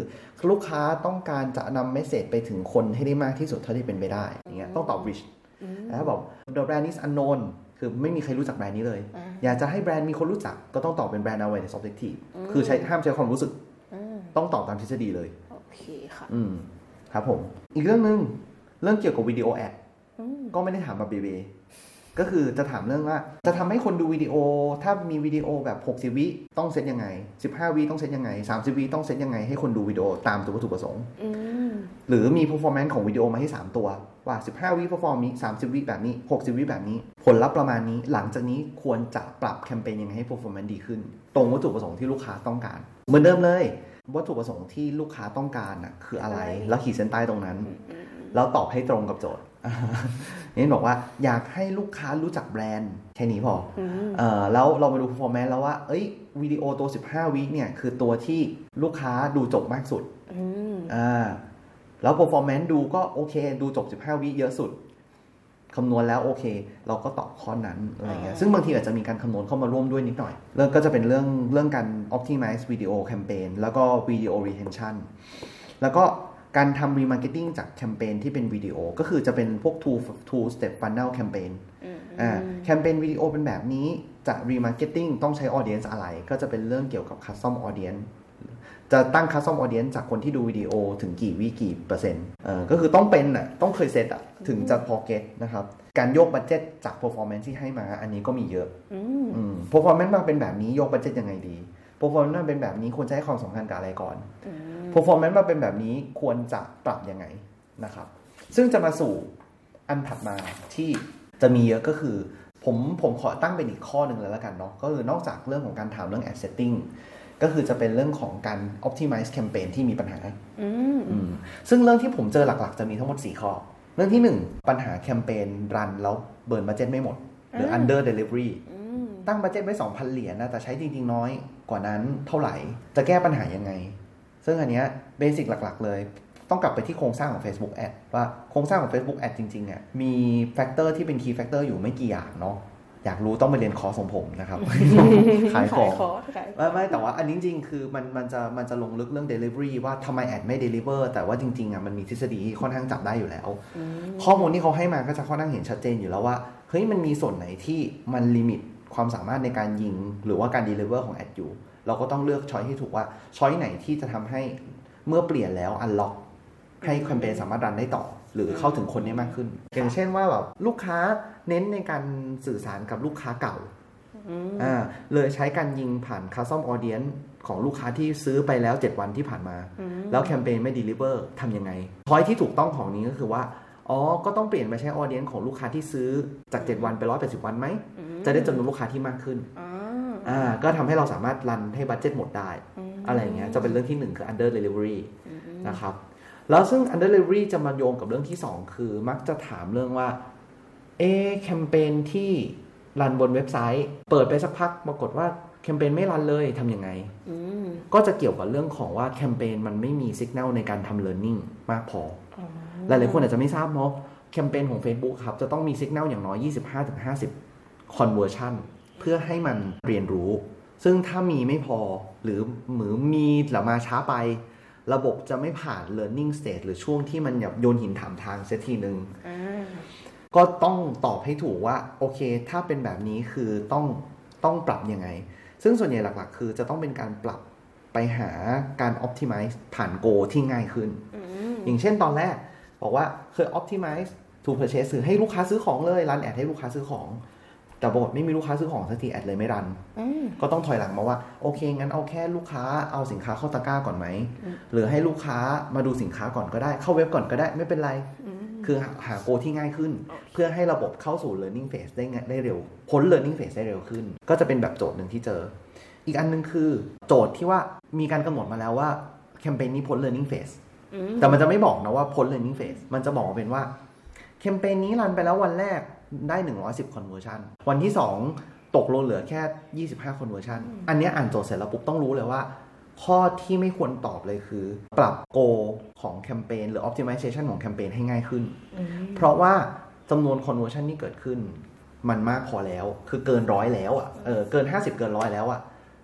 ลูกค้าต้องการจะนำเมสเซจไปถึงคนให้ได้มากที่สุดเท่าที่เป็นไปได้อย่างเงี้ยต้องตอบ rich แล้วถ้าบอก the brand is unknown คือไม่มีใครรู้จักแบรนด์นี้เลย อยากจะให้แบรนด์มีคนรู้จักก็ต้องตอบเป็น brand awareness objective คือใช้ห้ามใช้ความรู้สึก ต้องตอบตามทฤษฎีเลย โอเคค่ะ อืม ครับผม อีกเรื่องหนึ่งเรื่องเกี่ยวกับวิดีโอแอด ก็ไม่ได้ถามมาเบเบก็คือจะถามเรื่องว่า จะทำให้คนดูวิดีโอ ถ้ามีวิดีโอแบบ60วิต้องเซตยังไง 15วิต้องเซตยังไง 30วิต้องเซตยังไง ให้คนดูวิดีโอตามตัววัตถุประสงค์อืมหรือมี performance ของวิดีโอมาให้ 3 ตัว ว่า 15วิ perform นี้ 30วิแบบนี้ 60วิแบบนี้ ผลลัพธ์ประมาณนี้ หลังจากนี้ควรจะปรับแคมเปญยังไงให้ performance ดีขึ้น ตรงวัตถุประสงค์ที่ลูกค้าต้องการ เหมือนเดิมเลย วัตถุประสงค์ที่ลูกค้าต้องการน่ะคืออะไร แล้วขีดเส้นใต้ตรงนั้น แล้วตอบให้ตรงกับโจทย์ นี่บอกว่าอยากให้ลูกค้ารู้จักแบรนด์แค่นี้พออเออแล้วเรามาดู performance แล้วว่า เอ้ยวิดีโอตัว 15 วิเนี่ย คือตัวที่ลูกค้าดูจบมากสุดอืมอ่าแล้ว performance ดูก็โอเค ดูจบ 15 วิเยอะสุดคำนวณแล้วโอเค เราก็ตอบข้อนั้นอะไรเงี้ยซึ่งบางทีอาจจะมีการคำนวณเข้ามาร่วมด้วยนิดหน่อย เรื่องก็จะเป็นเรื่องเรื่องการ optimize video campaign แล้วก็ video retention แล้วก็ การทำ remarketing จากแคมเปญที่เป็นวิดีโอ ก็คือจะเป็นพวก two two step funnel campaign อ่าแคมเปญวิดีโอเป็นแบบนี้จะ remarketing ต้องใช้ audience อะไร ก็จะเป็นเรื่องเกี่ยวกับ custom audience จะตั้ง custom audience จากคนที่ดูวิดีโอถึงกี่วิกี่เปอร์เซ็นต์เออก็คือต้องเป็นอะต้องเคยเซตอะถึงจะพอ get นะครับ การโยก budget จาก performance ที่ให้มา อันนี้ก็มีเยอะอืมอืม performance มาเป็นแบบนี้โยก budget ยังไงดี performance มาเป็นแบบนี้ควรจะให้ความสำคัญกับอะไรก่อน performance มาเป็นแบบนี้ควรจะปรับยังไงนะครับ ซึ่งจะมาสู่อันถัดมาที่จะมีเยอะก็คือผมผมขอตั้งเป็นอีกข้อหนึ่งเลยแล้วกันเนาะก็คือนอกจากเรื่องของการถามเรื่อง ad setting ก็คือจะเป็นเรื่องของการ optimize campaign ที่มีปัญหาอืมอืมซึ่งเรื่องที่ผมเจอหลักๆ จะมีทั้งหมด 4 ข้อ เรื่องที่ 1 ปัญหาแคมเปญ run แล้ว burn budget ไม่หมด หรือ under delivery ตั้ง budget ไว้ 2,000 เหรียญนะแต่ใช้จริง ๆ น้อย กว่านั้นเท่าไหร่ จะแก้ปัญหายังไง ซึ่งอันเนี้ยเบสิกหลักๆ เลย ต้องกลับไปที่โครงสร้างของ Facebook Ad ว่าโครงสร้างของ Facebook Ad จริงๆอะมี factor ที่เป็น key factor อยู่ไม่กี่อย่างเนาะอยากรู้ต้องไปเรียนคอร์สของผมนะครับ ขายของคอร์สขายไม่ไม่แต่ว่าอันนี้จริงๆคือมันมันจะมันจะลงลึกเรื่อง Delivery ว่าทำไม ad ไม่ Deliver แต่ว่าจริงๆอะมันมีทฤษฎีที่ค่อนข้างจับได้อยู่แล้ว ข้อมูลที่เขาให้มาก็จะค่อนข้างเห็นชัดเจนอยู่แล้วว่าเฮ้ยมันมีส่วนไหนที่มัน limit ความสามารถในการยิงหรือว่าการ Deliver ของ ad อยู่เราก็ต้องเลือก choice ให้ถูกว่า choice ไหนที่จะทำให้เมื่อเปลี่ยนแล้ว unlock ให้แคมเปญสามารถ run ได้ต่อ หรือเข้าถึงคนได้มากขึ้น อย่างเช่นว่าแบบลูกค้าเน้นในการสื่อสารกับลูกค้าเก่าอ่าเลยใช้การยิงผ่าน custom audience ของลูกค้าที่ซื้อไปแล้ว 7 วันที่ผ่านมา แล้วแคมเปญไม่ deliver ทำยังไงพอยที่ถูกต้องของนี้ก็คือว่า อ๋อ ก็ต้องเปลี่ยนไปใช้ audience ของลูกค้าที่ซื้อจาก 7 วันไป 180 วันไหม จะได้จำนวนลูกค้าที่มากขึ้นอ่าอ่าก็ทำให้เราสามารถรันให้บัตเจ็ตหมดได้ อะไรอย่างเงี้ยจะเป็นเรื่องที่ 1 คือ under delivery นะครับแล้วซึ่ง under delivery จะมาโยงกับเรื่องที่ 2 คือมักจะถามเรื่องว่าเอะแคมเปญที่รันบนเว็บไซต์ เปิดไปสักพักปรากฏว่าแคมเปญไม่รันเลยทำยังไงอืมก็จะเกี่ยวกับเรื่องของว่าแคมเปญมันไม่มีสัญญาณในการทำ learning มากพออ๋อหลายๆคนอาจจะไม่ทราบเนาะแคมเปญของ Facebook ครับจะต้องมีสัญญาณอย่างน้อย 25-50 conversion เพื่อให้มันเรียนรู้ ซึ่งถ้ามีไม่พอหรือหรือมีหรือมาช้าไป ระบบจะไม่ผ่าน learning stage หรือช่วงที่มันแบบโยนหินถามทางเสียทีนึงอ่าก็ต้องตอบให้ถูกว่า โอเค ถ้าเป็นแบบนี้คือต้องต้องปรับยังไง ซึ่งส่วนใหญ่หลักๆ คือจะต้องเป็นการปรับไปหาการ optimize ผ่าน Go ที่ง่ายขึ้นอืมอย่างเช่นตอนแรก บอกว่าเคย optimize to purchase คือให้ลูกค้าซื้อของเลยรันแอดให้ลูกค้าซื้อของ แต่บทไม่มีลูกค้าซื้อของสักทีแอดเลยไม่รันอืมก็ต้องถอยหลังมาว่า โอเค งั้นเอาแค่ลูกค้าเอาสินค้าเข้าตะกร้าก่อนไหมอืมหรือให้ลูกค้ามาดูสินค้าก่อนก็ได้ เข้าเว็บก่อนก็ได้ไม่เป็นไรอืมคือหาหาโกที่ง่ายขึ้นโอเคเพื่อให้ระบบเข้าสู่ learning phase ได้ง่ายได้เร็ว พ้น learning phase ได้เร็วขึ้น ก็จะเป็นแบบโจทย์หนึ่งที่เจอ อีกอันหนึงคือ โจทย์ที่ว่ามีการกำหนดมาแล้วว่าแคมเปญนี้พ้น learning phase อืมแต่มันจะไม่บอกนะว่าพ้น learning phase มันจะบอกว่าเป็นว่าแคมเปญนี้รันไปแล้ววันแรก ได้ 110 conversion วันที่ 2 ตกลงเหลือแค่ 25 conversion อันเนี้ยอ่านโจทย์เสร็จแล้วปุ๊บต้องรู้เลยว่า ข้อที่ไม่ควรตอบเลยคือ ปรับโกของแคมเปญหรือ optimization ของแคมเปญให้ง่ายขึ้นอืมเพราะว่าจำนวน conversion ที่เกิดขึ้น มันมากพอแล้ว คือเกินร้อยแล้วอะเออเกิน 50 เกินร้อยแล้วอะ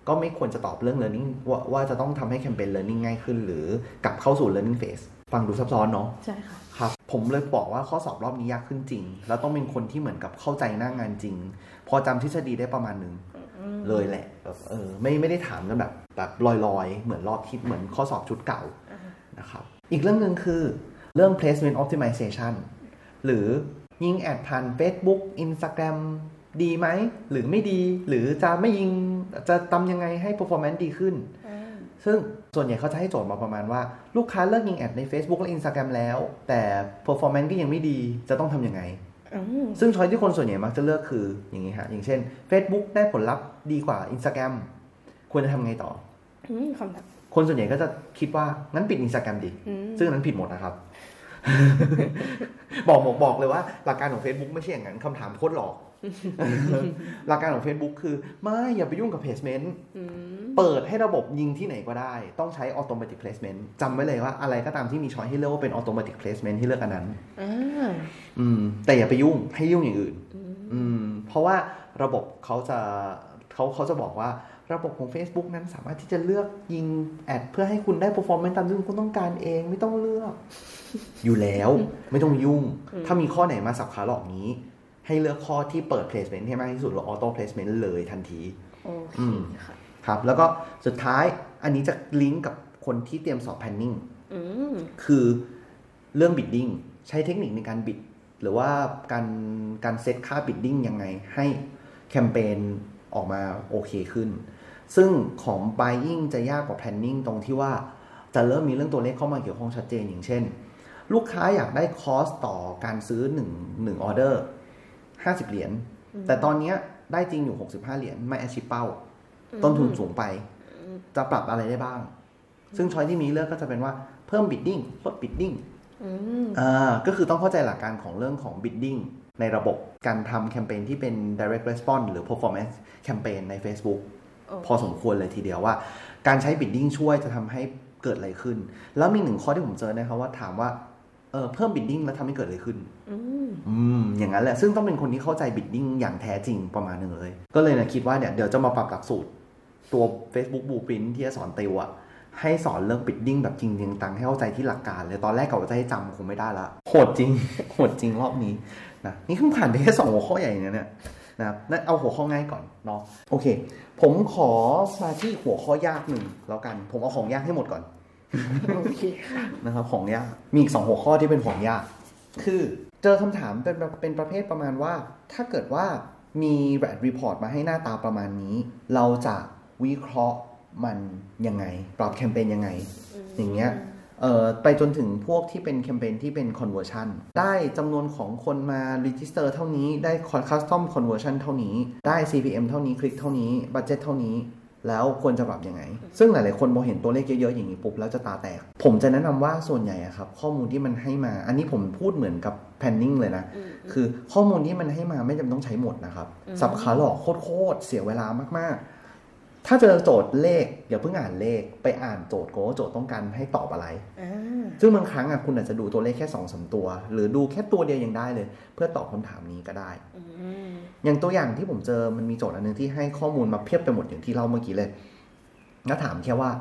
ก็ไม่ควรจะตอบเรื่อง learning ว่าว่าจะต้องทำให้แคมเปญ learning ง่ายขึ้น หรือกลับเข้าสู่ learning phase ฟังดูซับซ้อนเนาะใช่ค่ะ ครับผมเลยบอกว่าข้อสอบรอบนี้ยากขึ้นจริง แล้วต้องเป็นคนที่เหมือนกับเข้าใจหน้างานจริง พอจำทฤษฎีได้ประมาณหนึ่งอืมเลยแหละแบบเออไม่ไม่ได้ถามกันแบบแบบลอยๆ เหมือนรอบที่เหมือนข้อสอบชุดเก่าอ่านะครับอีกเรื่องหนึ่งคือเรื่อง placement optimization หรือยิงแอดผ่าน Facebook Instagram ดีไหม หรือไม่ดี หรือจะไม่ยิงจะทำยังไงให้ performance ดีขึ้นอ่า ซึ่งส่วนใหญ่เขาจะให้โจทย์มาประมาณว่า ลูกค้าเลิกยิงแอดใน Facebook และ Instagram แล้ว แต่ performance ก็ยังไม่ดีจะต้องทำยังไงอืมซึ่งช้อยที่คนส่วนใหญ่มักจะเลือกคืออย่างนี้ฮะอย่างเช่น Facebook ได้ผลลัพธ์ดีกว่า Instagram ควรจะทำไงต่ออืมคำถามคนส่วนใหญ่ก็จะคิดว่างั้นปิด Instagram ดีอืมซึ่งอันนั้นผิดหมดนะครับ บอกบอกบอกเลยว่าหลักการของ Facebook ไม่ใช่อย่างนั้นคำถามโคตรหลอก หลักการของ Facebook คือ ไม่อย่าไปยุ่งกับ placement อืมเปิดให้ระบบยิงที่ไหนก็ได้ ต้องใช้ automatic placement จำไว้เลยว่าอะไรก็ตามที่มีช้อยให้เลือกว่าเป็น automatic placement ที่เลือกอันนั้นอ่าอืม แต่อย่าไปยุ่งให้ยุ่งอย่างอื่นอืมอืม เพราะว่าระบบเขาจะเขาเขาจะบอกว่าระบบของ Facebook นั้นสามารถที่จะเลือกยิงแอดเพื่อให้คุณได้ performance ตามที่คุณต้องการเองไม่ต้องเลือก อยู่แล้ว ไม่ต้องยุ่ง ถ้ามีข้อไหนมาสับขาหลอกนี้ ให้เลือกข้อที่เปิด placement ให้มากที่สุดแล้ว auto placement เลยทันทีโอเคอืมค่ะครับ แล้วก็สุดท้ายอันนี้จะลิงก์กับคนที่เตรียมสอบ planning อืมคือเรื่อง bidding ใช้เทคนิคในการบิด หรือว่าการการเซตค่า bidding ยังไงให้แคมเปญออกมาโอเคขึ้น ซึ่งของ buying จะยากกว่า planning ตรงที่ว่าจะเริ่มมีเรื่องตัวเลขเข้ามาเกี่ยวข้องชัดเจนอย่างเช่น ลูกค้าอยากได้คอสต่อการซื้อ1 1ออเดอร์ 50เหรียญแต่ตอนเนี้ยได้จริงอยู่65เหรียญไม่ achieve เป้า ต้นทุนสูงไป จะปรับอะไรได้บ้าง ซึ่งช้อยที่มีเลือกก็จะเป็นว่าเพิ่ม bidding ลด bidding อืมอ่าก็คือต้องเข้าใจหลักการของเรื่องของ bidding ในระบบการทำแคมเปญที่เป็น direct response หรือ performance campaign ใน Facebook โอเคพอสมควรเลยทีเดียวว่า การใช้ bidding ช่วยจะทำให้เกิดอะไรขึ้น แล้วมีหนึ่งข้อที่ผมเจอนะครับว่าถามว่า เออเพิ่ม bidding แล้วทำให้เกิดอะไรขึ้นอืมอืม อย่างนั้นแหละ ซึ่งต้องเป็นคนที่เข้าใจ bidding อย่างแท้จริงประมาณหนึ่งเลย ก็เลยนะคิดว่าเนี่ยเดี๋ยวจะมาปรับหลักสูตร ตัว Facebook Blueprint ที่จะสอนติวอะให้สอนเรื่อง bidding แบบจริงจริงตังให้เข้าใจที่หลักการเลยตอนแรกกะว่าจะให้จำคงไม่ได้ละโหดจริงโหดจริงรอบนี้นะนี่เพิ่งผ่านไปแค่สองหัวข้อใหญ่นะเนี่ยนะครับนั่นเอาหัวข้อง่ายก่อนเนาะโอเค ผมขอมาที่หัวข้อยากหนึ่งแล้วกัน ผมเอาของยากให้หมดก่อน โอเคค่ะนะครับของยากมีอีกสองหัวข้อที่เป็นของยากคือเจอคำถามเป็นเป็นประเภทประมาณว่า ถ้าเกิดว่ามี ad report มาให้หน้าตาประมาณนี้ เราจะวิเคราะห์มันยังไง ปรับแคมเปญยังไง อย่างเงี้ยเอ่อไปจนถึงพวกที่เป็นแคมเปญที่เป็น conversion ได้จำนวนของคนมา register เท่านี้ ได้ custom conversion เท่านี้ ได้ CPM เท่านี้ คลิกเท่านี้ budget เท่านี้ แล้วควรจะปรับยังไง ซึ่งหลาย ๆ คนพอเห็นตัวเลขเยอะ ๆ อย่างนี้ปุ๊บแล้วจะตาแตก ผมจะแนะนำว่าส่วนใหญ่อะครับ ข้อมูลที่มันให้มา อันนี้ผมพูดเหมือนกับ planning เลยนะอืมคือข้อมูลที่มันให้มาไม่จำเป็นต้องใช้หมดนะครับ สับขาหลอกโคตร ๆ เสียเวลามาก ๆ ถ้าเจอโจทย์เลขอย่าเพิ่งอ่านเลขไปอ่านโจทย์ก่อนว่าโจทย์ต้องการให้ตอบอะไรอ่าซึ่งบางครั้งอะคุณอาจจะดูตัวเลขแค่สองสามตัว หรือดูแค่ตัวเดียวยังได้เลย เพื่อตอบคำถามนี้ก็ได้อืมอย่างตัวอย่างที่ผมเจอมันมีโจทย์อันหนึงที่ให้ข้อมูลมาเพียบไปหมดอย่างที่เล่าเมื่อกี้เลยแล้วถามแค่ว่า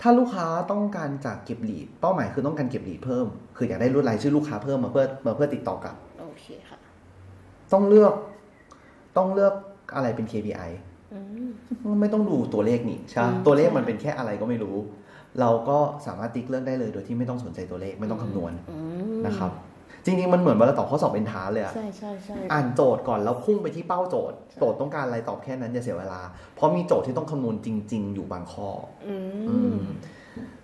ถ้าลูกค้าต้องการจากเก็บลีดเป้าหมายคือต้องการเก็บลีดเพิ่ม คืออยากได้รวดลายชื่อลูกค้าเพิ่มมาเพื่อมาเพื่อติดต่อกลับโอเคค่ะ ต้องเลือก ต้องเลือกอะไรเป็น KPI อืม ไม่ต้องดูตัวเลขนี่ใช่ไหมอืมตัวเลขใช่มันเป็นแค่อะไรก็ไม่รู้ เราก็สามารถติ๊กเลือกได้เลยโดยที่ไม่ต้องสนใจตัวเลขไม่ต้องคำนวณอืมนะครับ จริงๆมันเหมือนเวลาตอบข้อสอบเป็นทานเลยอะใช่ใช่ใช่อ่านโจทย์ก่อนแล้วพุ่งไปที่เป้าโจทย์โจทย์ต้องการอะไรตอบแค่นั้นอย่าเสียเวลา เพราะมีโจทย์ที่ต้องคำนวณจริง ๆ อยู่บางข้ออือืมม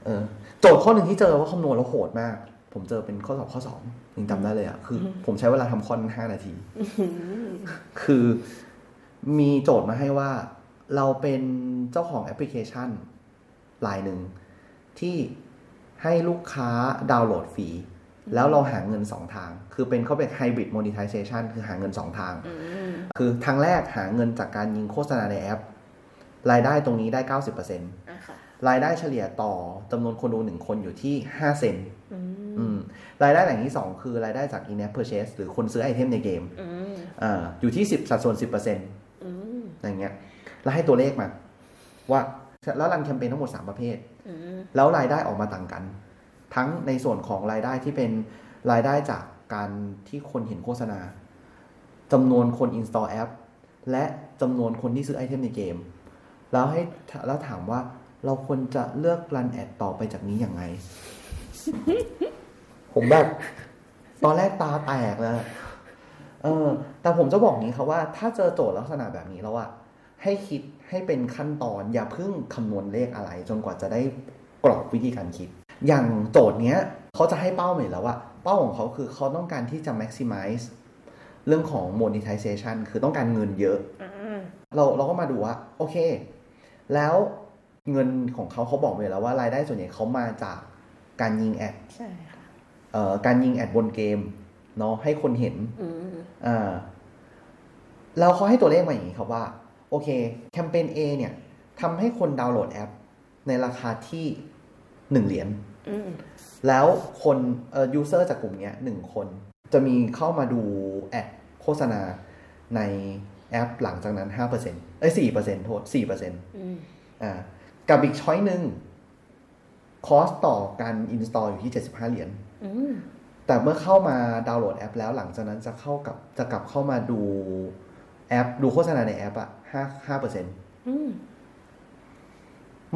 เออโจทย์ข้อหนึ่งที่เจอว่าคำนวณแล้วโหดมาก ผมเจอเป็นข้อสอบข้อสองยังจำได้เลยอะคือ ผมใช้เวลาทำข้อนั้นห้านาที คือ มีโจทย์มาให้ว่าเราเป็นเจ้าของแอปพลิเคชันรายหนึ่ง ที่ให้ลูกค้าดาวน์โหลดฟรี แล้วเราหาเงินสองทาง คือเป็นเขาเป็นไฮบริด monetization คือหาเงินสองทางอืมคือทางแรกหาเงินจากการยิงโฆษณาในแอป รายได้ตรงนี้ได้90%อะค่ะรายได้เฉลี่ยต่อจำนวนคนดูหนึ่งคนอยู่ที่5เซนต์อืมอืมรายได้แหล่งที่2คือรายได้จาก in-app purchase หรือคนซื้อไอเทมในเกมอืมอ่าอยู่ที่10สัดส่วน10% อืมอย่างเงี้ย แล้วให้ตัวเลขมา ว่าแล้ว run แคมเปญทั้งหมด 3 ประเภทอืมแล้วรายได้ออกมาต่างกัน ทั้งในส่วนของรายได้ที่เป็นรายได้จากการที่คนเห็นโฆษณาจำนวนคน install app และจำนวนคนที่ซื้อไอเทมในเกม แล้วให้แล้วถามว่าเราควรจะเลือกรันแอดต่อไปจากนี้ยังไง ผมแบบ ตอนแรกตาแตกเลย เออ แต่ผมจะบอกนี้ครับว่า ถ้าเจอโจทย์ลักษณะแบบนี้แล้วอะให้คิดให้เป็นขั้นตอน อย่าเพิ่งคำนวณเลขอะไร จนกว่าจะได้กรอบวิธีการคิด อย่างโจทย์เนี้ยเขาจะให้เป้าหมายแล้วว่าเป้าของเขาคือเขาต้องการที่จะ maximize เรื่องของ monetization คือต้องการเงินเยอะอ่าเราเราก็มาดูว่า โอเค แล้วเงินของเขาเขาบอกไว้แล้วว่ารายได้ส่วนใหญ่เขามาจากการยิงแอดใช่ค่ะเอ่อการยิงแอดบนเกม เนาะให้คนเห็นอืมอ่าแล้วเขาให้ตัวเลขมาอย่างนี้ครับว่า โอเค แคมเปญ A เนี่ยทำให้คนดาวน์โหลดแอป ในราคาที่หนึ่งเหรียญอืมแล้วคนเอ่อ user จากกลุ่มเนี้ยหนึ่งคน จะมีเข้ามาดู ad โฆษณาในแอปหลังจากนั้น5%เอ้ย4%โทษ4%อืมอ่ากับอีก choice หนึ่ง cost ต่อการ install อยู่ที่75เหรียญอืม แต่เมื่อเข้ามาดาวน์โหลดแอป แล้วหลังจากนั้นจะเข้ากับจะกลับเข้ามาดูแอป ดูโฆษณาในแอปอะห้าห้าเปอร์เซ็นอืม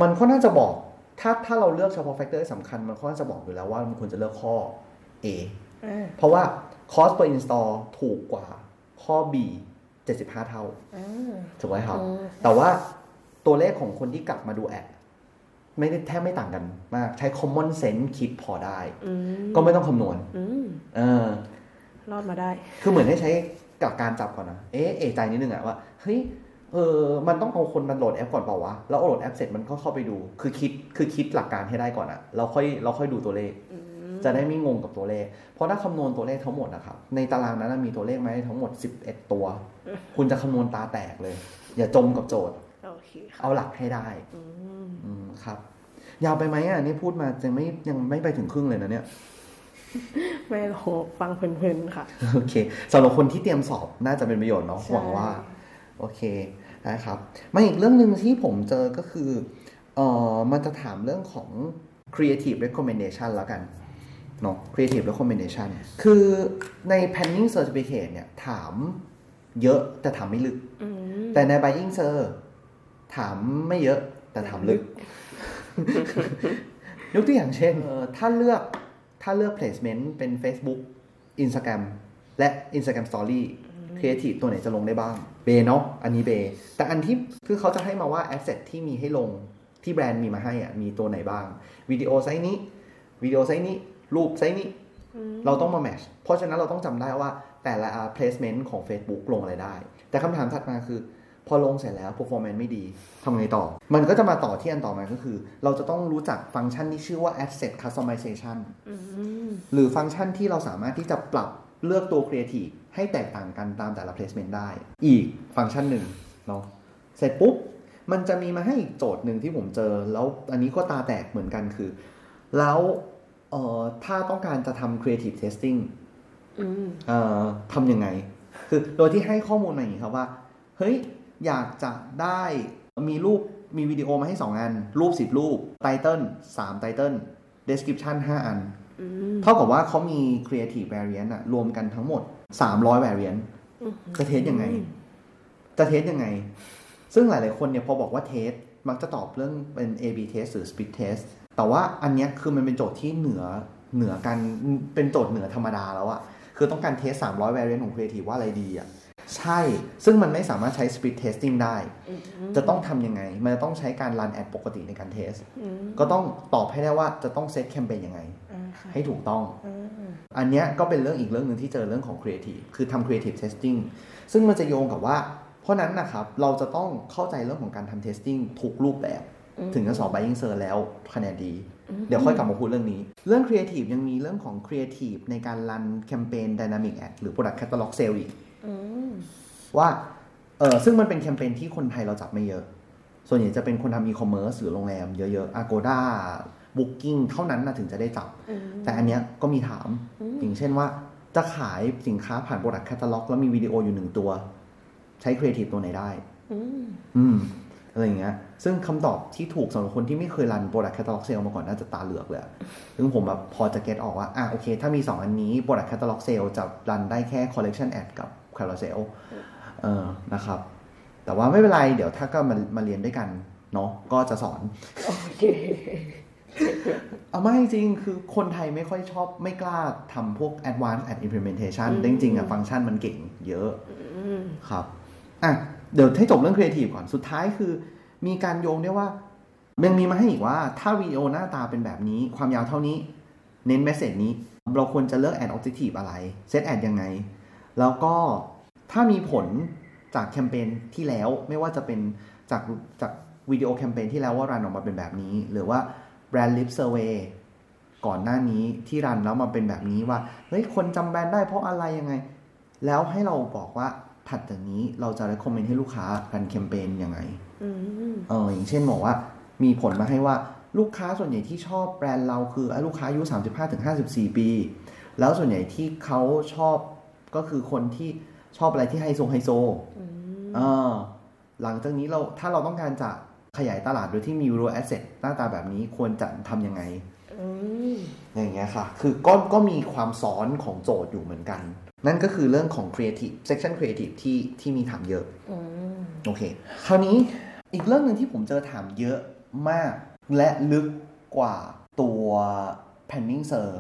มันค่อนข้างจะบอก ถ้าถ้าเราเลือกเฉพาะแฟกเตอร์สำคัญ มันค่อนข้างจะบอกอยู่แล้วว่ามันควรจะเลือกข้อ A อ่าเพราะว่า cost per install ถูกกว่าข้อ B 75 เท่าอ่าถูกไหมครับอืมแต่ว่าตัวเลขของคนที่กลับมาดูแอด ไม่ได้แทบไม่ต่างกันมาก ใช้ common sense คิดพอได้อืมก็ไม่ต้องคำนวณอืมเออรอดมาได้ คือเหมือนให้ใช้กับการจับก่อนนะ เอ๊ะเอะใจนิดนึงอะว่า เฮ้ย เออ มันต้องเอาคนมาโหลดแอปก่อนเปล่าวะ แล้วเอาโหลดแอปเสร็จมันก็เข้าไปดู คือคิด คือคิดหลักการให้ได้ก่อนอะเราค่อย เราค่อยดูตัวเลขอืมจะได้ไม่งงกับตัวเลข เพราะถ้าคำนวณตัวเลขทั้งหมดนะครับ ในตารางนั้นนะมีตัวเลขมาให้ทั้งหมด 11 ตัว คุณจะคำนวณตาแตกเลย อย่าจมกับโจทย์ โอเคค่ะเอาหลักให้ได้อืมอืมครับ ยาวไปไหมอะนี่พูดมายังไม่ยังไม่ไปถึงครึ่งเลยนะเนี่ยไม่หรอกฟังเพลินๆค่ะ โอเคสำหรับคนที่เตรียมสอบน่าจะเป็นประโยชน์เนาะใช่หวังว่า โอเคนะครับมาอีกเรื่องหนึ่งที่ผมเจอก็คือเอ่อมันจะถามเรื่องของ creative recommendation แล้วกันเนาะ creative recommendation คือใน planning certificate เนี่ยถามเยอะแต่ถามไม่ลึกอืมแต่ใน buying cert ถามไม่เยอะแต่ถามลึก ยกตัวอย่างเช่นเอ่อถ้าเลือกถ้าเลือก placement เป็น Facebook Instagram และ Instagram Story Creative ตัวไหนจะลงได้บ้าง เบเนาะอันนี้เบ แต่อันที่คือเขาจะให้มาว่า asset ที่มีให้ลงที่แบรนด์มีมาให้อะมีตัวไหนบ้าง วิดีโอไซส์นี้ วิดีโอไซส์นี้ รูปไซส์นี้ เราต้องมา match เพราะฉะนั้นเราต้องจำได้ว่าแต่ละ placement ของ Facebook ลงอะไรได้ แต่คำถามถัดมาคือ พอลงเสร็จแล้ว performance ไม่ดีทำไงต่อ มันก็จะมาต่อที่อันต่อมาก็คือ เราจะต้องรู้จักฟังก์ชันที่ชื่อว่า asset customization อืมหรือฟังก์ชันที่เราสามารถที่จะปรับเลือกตัว creative ให้แตกต่างกันตามแต่ละ placement ได้ อีกฟังก์ชันหนึ่งเนาะเสร็จปุ๊บ มันจะมีมาให้อีกโจทย์หนึ่งที่ผมเจอ แล้วอันนี้ก็ตาแตกเหมือนกันคือ แล้วเอ่อถ้าต้องการจะทำ creative testing อืมเอ่อทำยังไง คือโดยที่ให้ข้อมูลมาอย่างนี้ครับว่า เฮ้ย อยากจะได้มีรูปมีวิดีโอมาให้ 2 อัน รูป 10 รูปไตเติล3ไตเติล description 5 อันอืมเท่ากับว่าเขามี creative variant อะรวมกันทั้งหมด 300 variant จะเทสยังไง จะเทสยังไง ซึ่งหลายๆคนเนี่ยพอบอกว่าเทส มักจะตอบเรื่องเป็น A/B test หรือ speed test แต่ว่าอันเนี้ยคือมันเป็นโจทย์ที่เหนือเหนือกันเป็นโจทย์เหนือธรรมดาแล้วอะคือต้องการเทส 300 variant ของ creative ว่าอะไรดีอะ ใช่ ซึ่งมันไม่สามารถใช้ speed testing ได้ จะต้องทำยังไง มันจะต้องใช้การรันแอดปกติในการเทสอืมก็ต้องตอบให้ได้ว่าจะต้องเซตแคมเปญยังไงอ่าค่ะให้ถูกต้องอ่าอันเนี้ยก็เป็นเรื่องอีกเรื่องหนึ่งที่เจอเรื่องของ Creative คือทำ Creative Testing ซึ่งมันจะโยงกับว่า เพราะนั้นนะครับ เราจะต้องเข้าใจเรื่องของการทำ Testing ทุกรูปแบบ ถึงจะสอบ Buying Cert แล้วคะแนนดี เดี๋ยวค่อยกลับมาพูดเรื่องนี้ เรื่อง Creative ยังมีเรื่องของ Creative ในการ run แคมเปญ Dynamic Ad หรือ Product Catalog Sale อีกอืม ว่าเออซึ่งมันเป็นแคมเปญที่คนไทยเราจับไม่เยอะ ส่วนใหญ่จะเป็นคนทำอีคอมเมิร์ซหรือโรงแรมเยอะๆ Agoda Booking เท่านั้นนะถึงจะได้จับอืมแต่อันเนี้ยก็มีถามอืมอย่างเช่นว่าจะขายสินค้าผ่าน Product Catalog แล้วมีวิดีโออยู่หนึ่งตัว ใช้ Creative ตัวไหนได้อืมอืมอะไรอย่างเงี้ย ซึ่งคำตอบที่ถูกสำหรับคนที่ไม่เคยรัน Product Catalog Sale มาก่อนน่าจะตาเหลือกเลยอะซึ่งผมแบบพอจะเก็ตออกว่า อะโอเค ถ้ามี 2 อันนี้ Product Catalog Sale จะรันได้แค่ Collection Ad กับ Carousel เออนะครับ แต่ว่าไม่เป็นไร เดี๋ยวถ้าก็มามาเรียนด้วยกันเนาะก็จะสอนโอเคเอาไม่จริงคือคนไทยไม่ค่อยชอบไม่กล้าทำพวก advanced ad implementation อืมแต่จริงๆอะฟังก์ชันมันเก่งเยอะอืมครับอะเดี๋ยวให้จบเรื่อง creative ก่อน สุดท้ายคือ มีการโยงได้ว่ามันมีมาให้อีกว่า ถ้าวิดีโอหน้าตาเป็นแบบนี้ ความยาวเท่านี้ เน้น message นี้ เราควรจะเลือก ad objective อะไร set ad ยังไง แล้วก็ถ้ามีผลจากแคมเปญที่แล้วไม่ว่าจะเป็นจากจากวิดีโอแคมเปญที่แล้วว่ารันออกมาเป็นแบบนี้ หรือว่า brand lip survey ก่อนหน้านี้ที่รันแล้วมาเป็นแบบนี้ว่าเฮ้ยคนจำแบรนด์ได้เพราะอะไรยังไง แล้วให้เราบอกว่าถัดจากนี้เราจะ recommend ให้ลูกค้ารันแคมเปญยังไงเอออย่างเช่นบอกว่ามีผลมาให้ว่าลูกค้าส่วนใหญ่ที่ชอบแบรนด์เราคือลูกค้าอายุ 35-54 ปี แล้วส่วนใหญ่ที่เขาชอบ ก็คือคนที่ชอบอะไรที่ไฮโซไฮโซอืมเออหลังจากนี้เราถ้าเราต้องการจะขยายตลาดโดยที่มี real asset หน้าตาแบบนี้ควรจะทำยังไงอืมอย่างเงี้ยค่ะ คือก็ก็มีความซ้อนของโจทย์อยู่เหมือนกัน นั่นก็คือเรื่องของ creative section creative ที่ที่มีถามเยอะอืมโอเค คราวนี้อีกเรื่องหนึ่งที่ผมเจอถามเยอะมาก และลึกกว่าตัว planning cert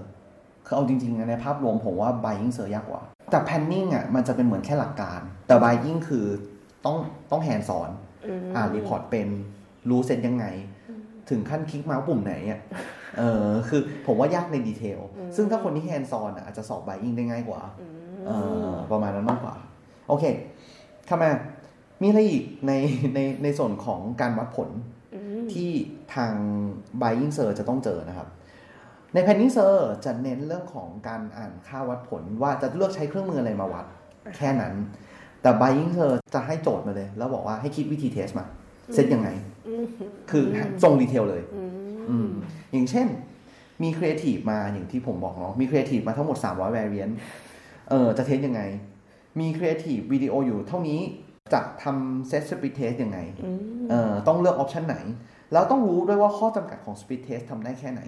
คือเอาจริงๆนะในภาพรวมผมว่า buying cert ยากกว่า แต่ planning อะมันจะเป็นเหมือนแค่หลักการ แต่ buying คือต้องต้อง hands-on อืมอ่าน report เป็นรู้เซ็ตยังไง ถึงขั้นคลิกเมาส์ปุ่มไหนอะเออคือผมว่ายากในดีเทล ซึ่งถ้าคนที่แฮนด์ซอนอาจจะสอบ buying ได้ง่ายกว่าอืมเออประมาณนั้นมากกว่า โอเคเข้ามามีอะไรอีกในในในส่วนของการวัดผลอืมที่ทาง buying search จะต้องเจอนะครับ ใน planning search จะเน้นเรื่องของการอ่านค่าวัดผลว่าจะเลือกใช้เครื่องมืออะไรมาวัด แค่นั้น แต่ buying cert จะให้โจทย์มาเลย แล้วบอกว่าให้คิดวิธี test มา เซตยังไงอืมคือลง detail เลยอือืมมอย่างเช่น มีครีเอทีฟมาอย่างที่ผมบอกเนาะมีครีเอทีฟมาทั้งหมด 300 variant เออจะ test ยังไง มีครีเอทีฟวิดีโออยู่เท่านี้จะทำ set split test ยังไงอืมเออต้องเลือก option ไหน แล้วต้องรู้ด้วยว่าข้อจำกัดของ split test ทำได้แค่ไหน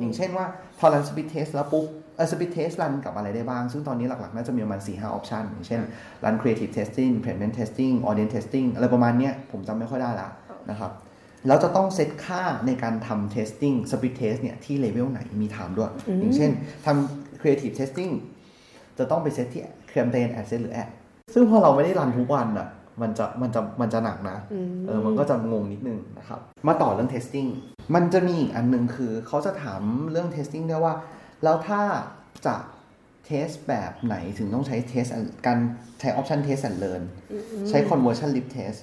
อืมอย่างเช่นว่าพอรัน speed test แล้วปุ๊บเออ speed test รันกับอะไรได้บ้าง ซึ่งตอนนี้หลักๆ น่าจะมีประมาณ4-5ออปชันอย่างเช่นรัน creative testing placement testing audience testing อะไรประมาณเนี้ยผมจำไม่ค่อยได้ละนะครับแล้วจะต้องเซตค่าในการทำ testing speed test เนี่ย ที่เลเวลไหนมีถามด้วย อย่างเช่นทำ creative testing จะต้องไปเซตที่ campaign ad set หรือ ad ซึ่งพอเราไม่ได้รันทุกวันอะมันจะมันจะมันจะหนักนะอืมเออมันก็จะงงนิดนึงนะครับ มาต่อเรื่อง testing มันจะมีอีกอันหนึ่งคือเขาจะถามเรื่อง testing ด้วยว่า แล้วถ้าจะ test แบบไหนถึงต้องใช้ test and- การใช้ option test and learn ใช้ conversion lift test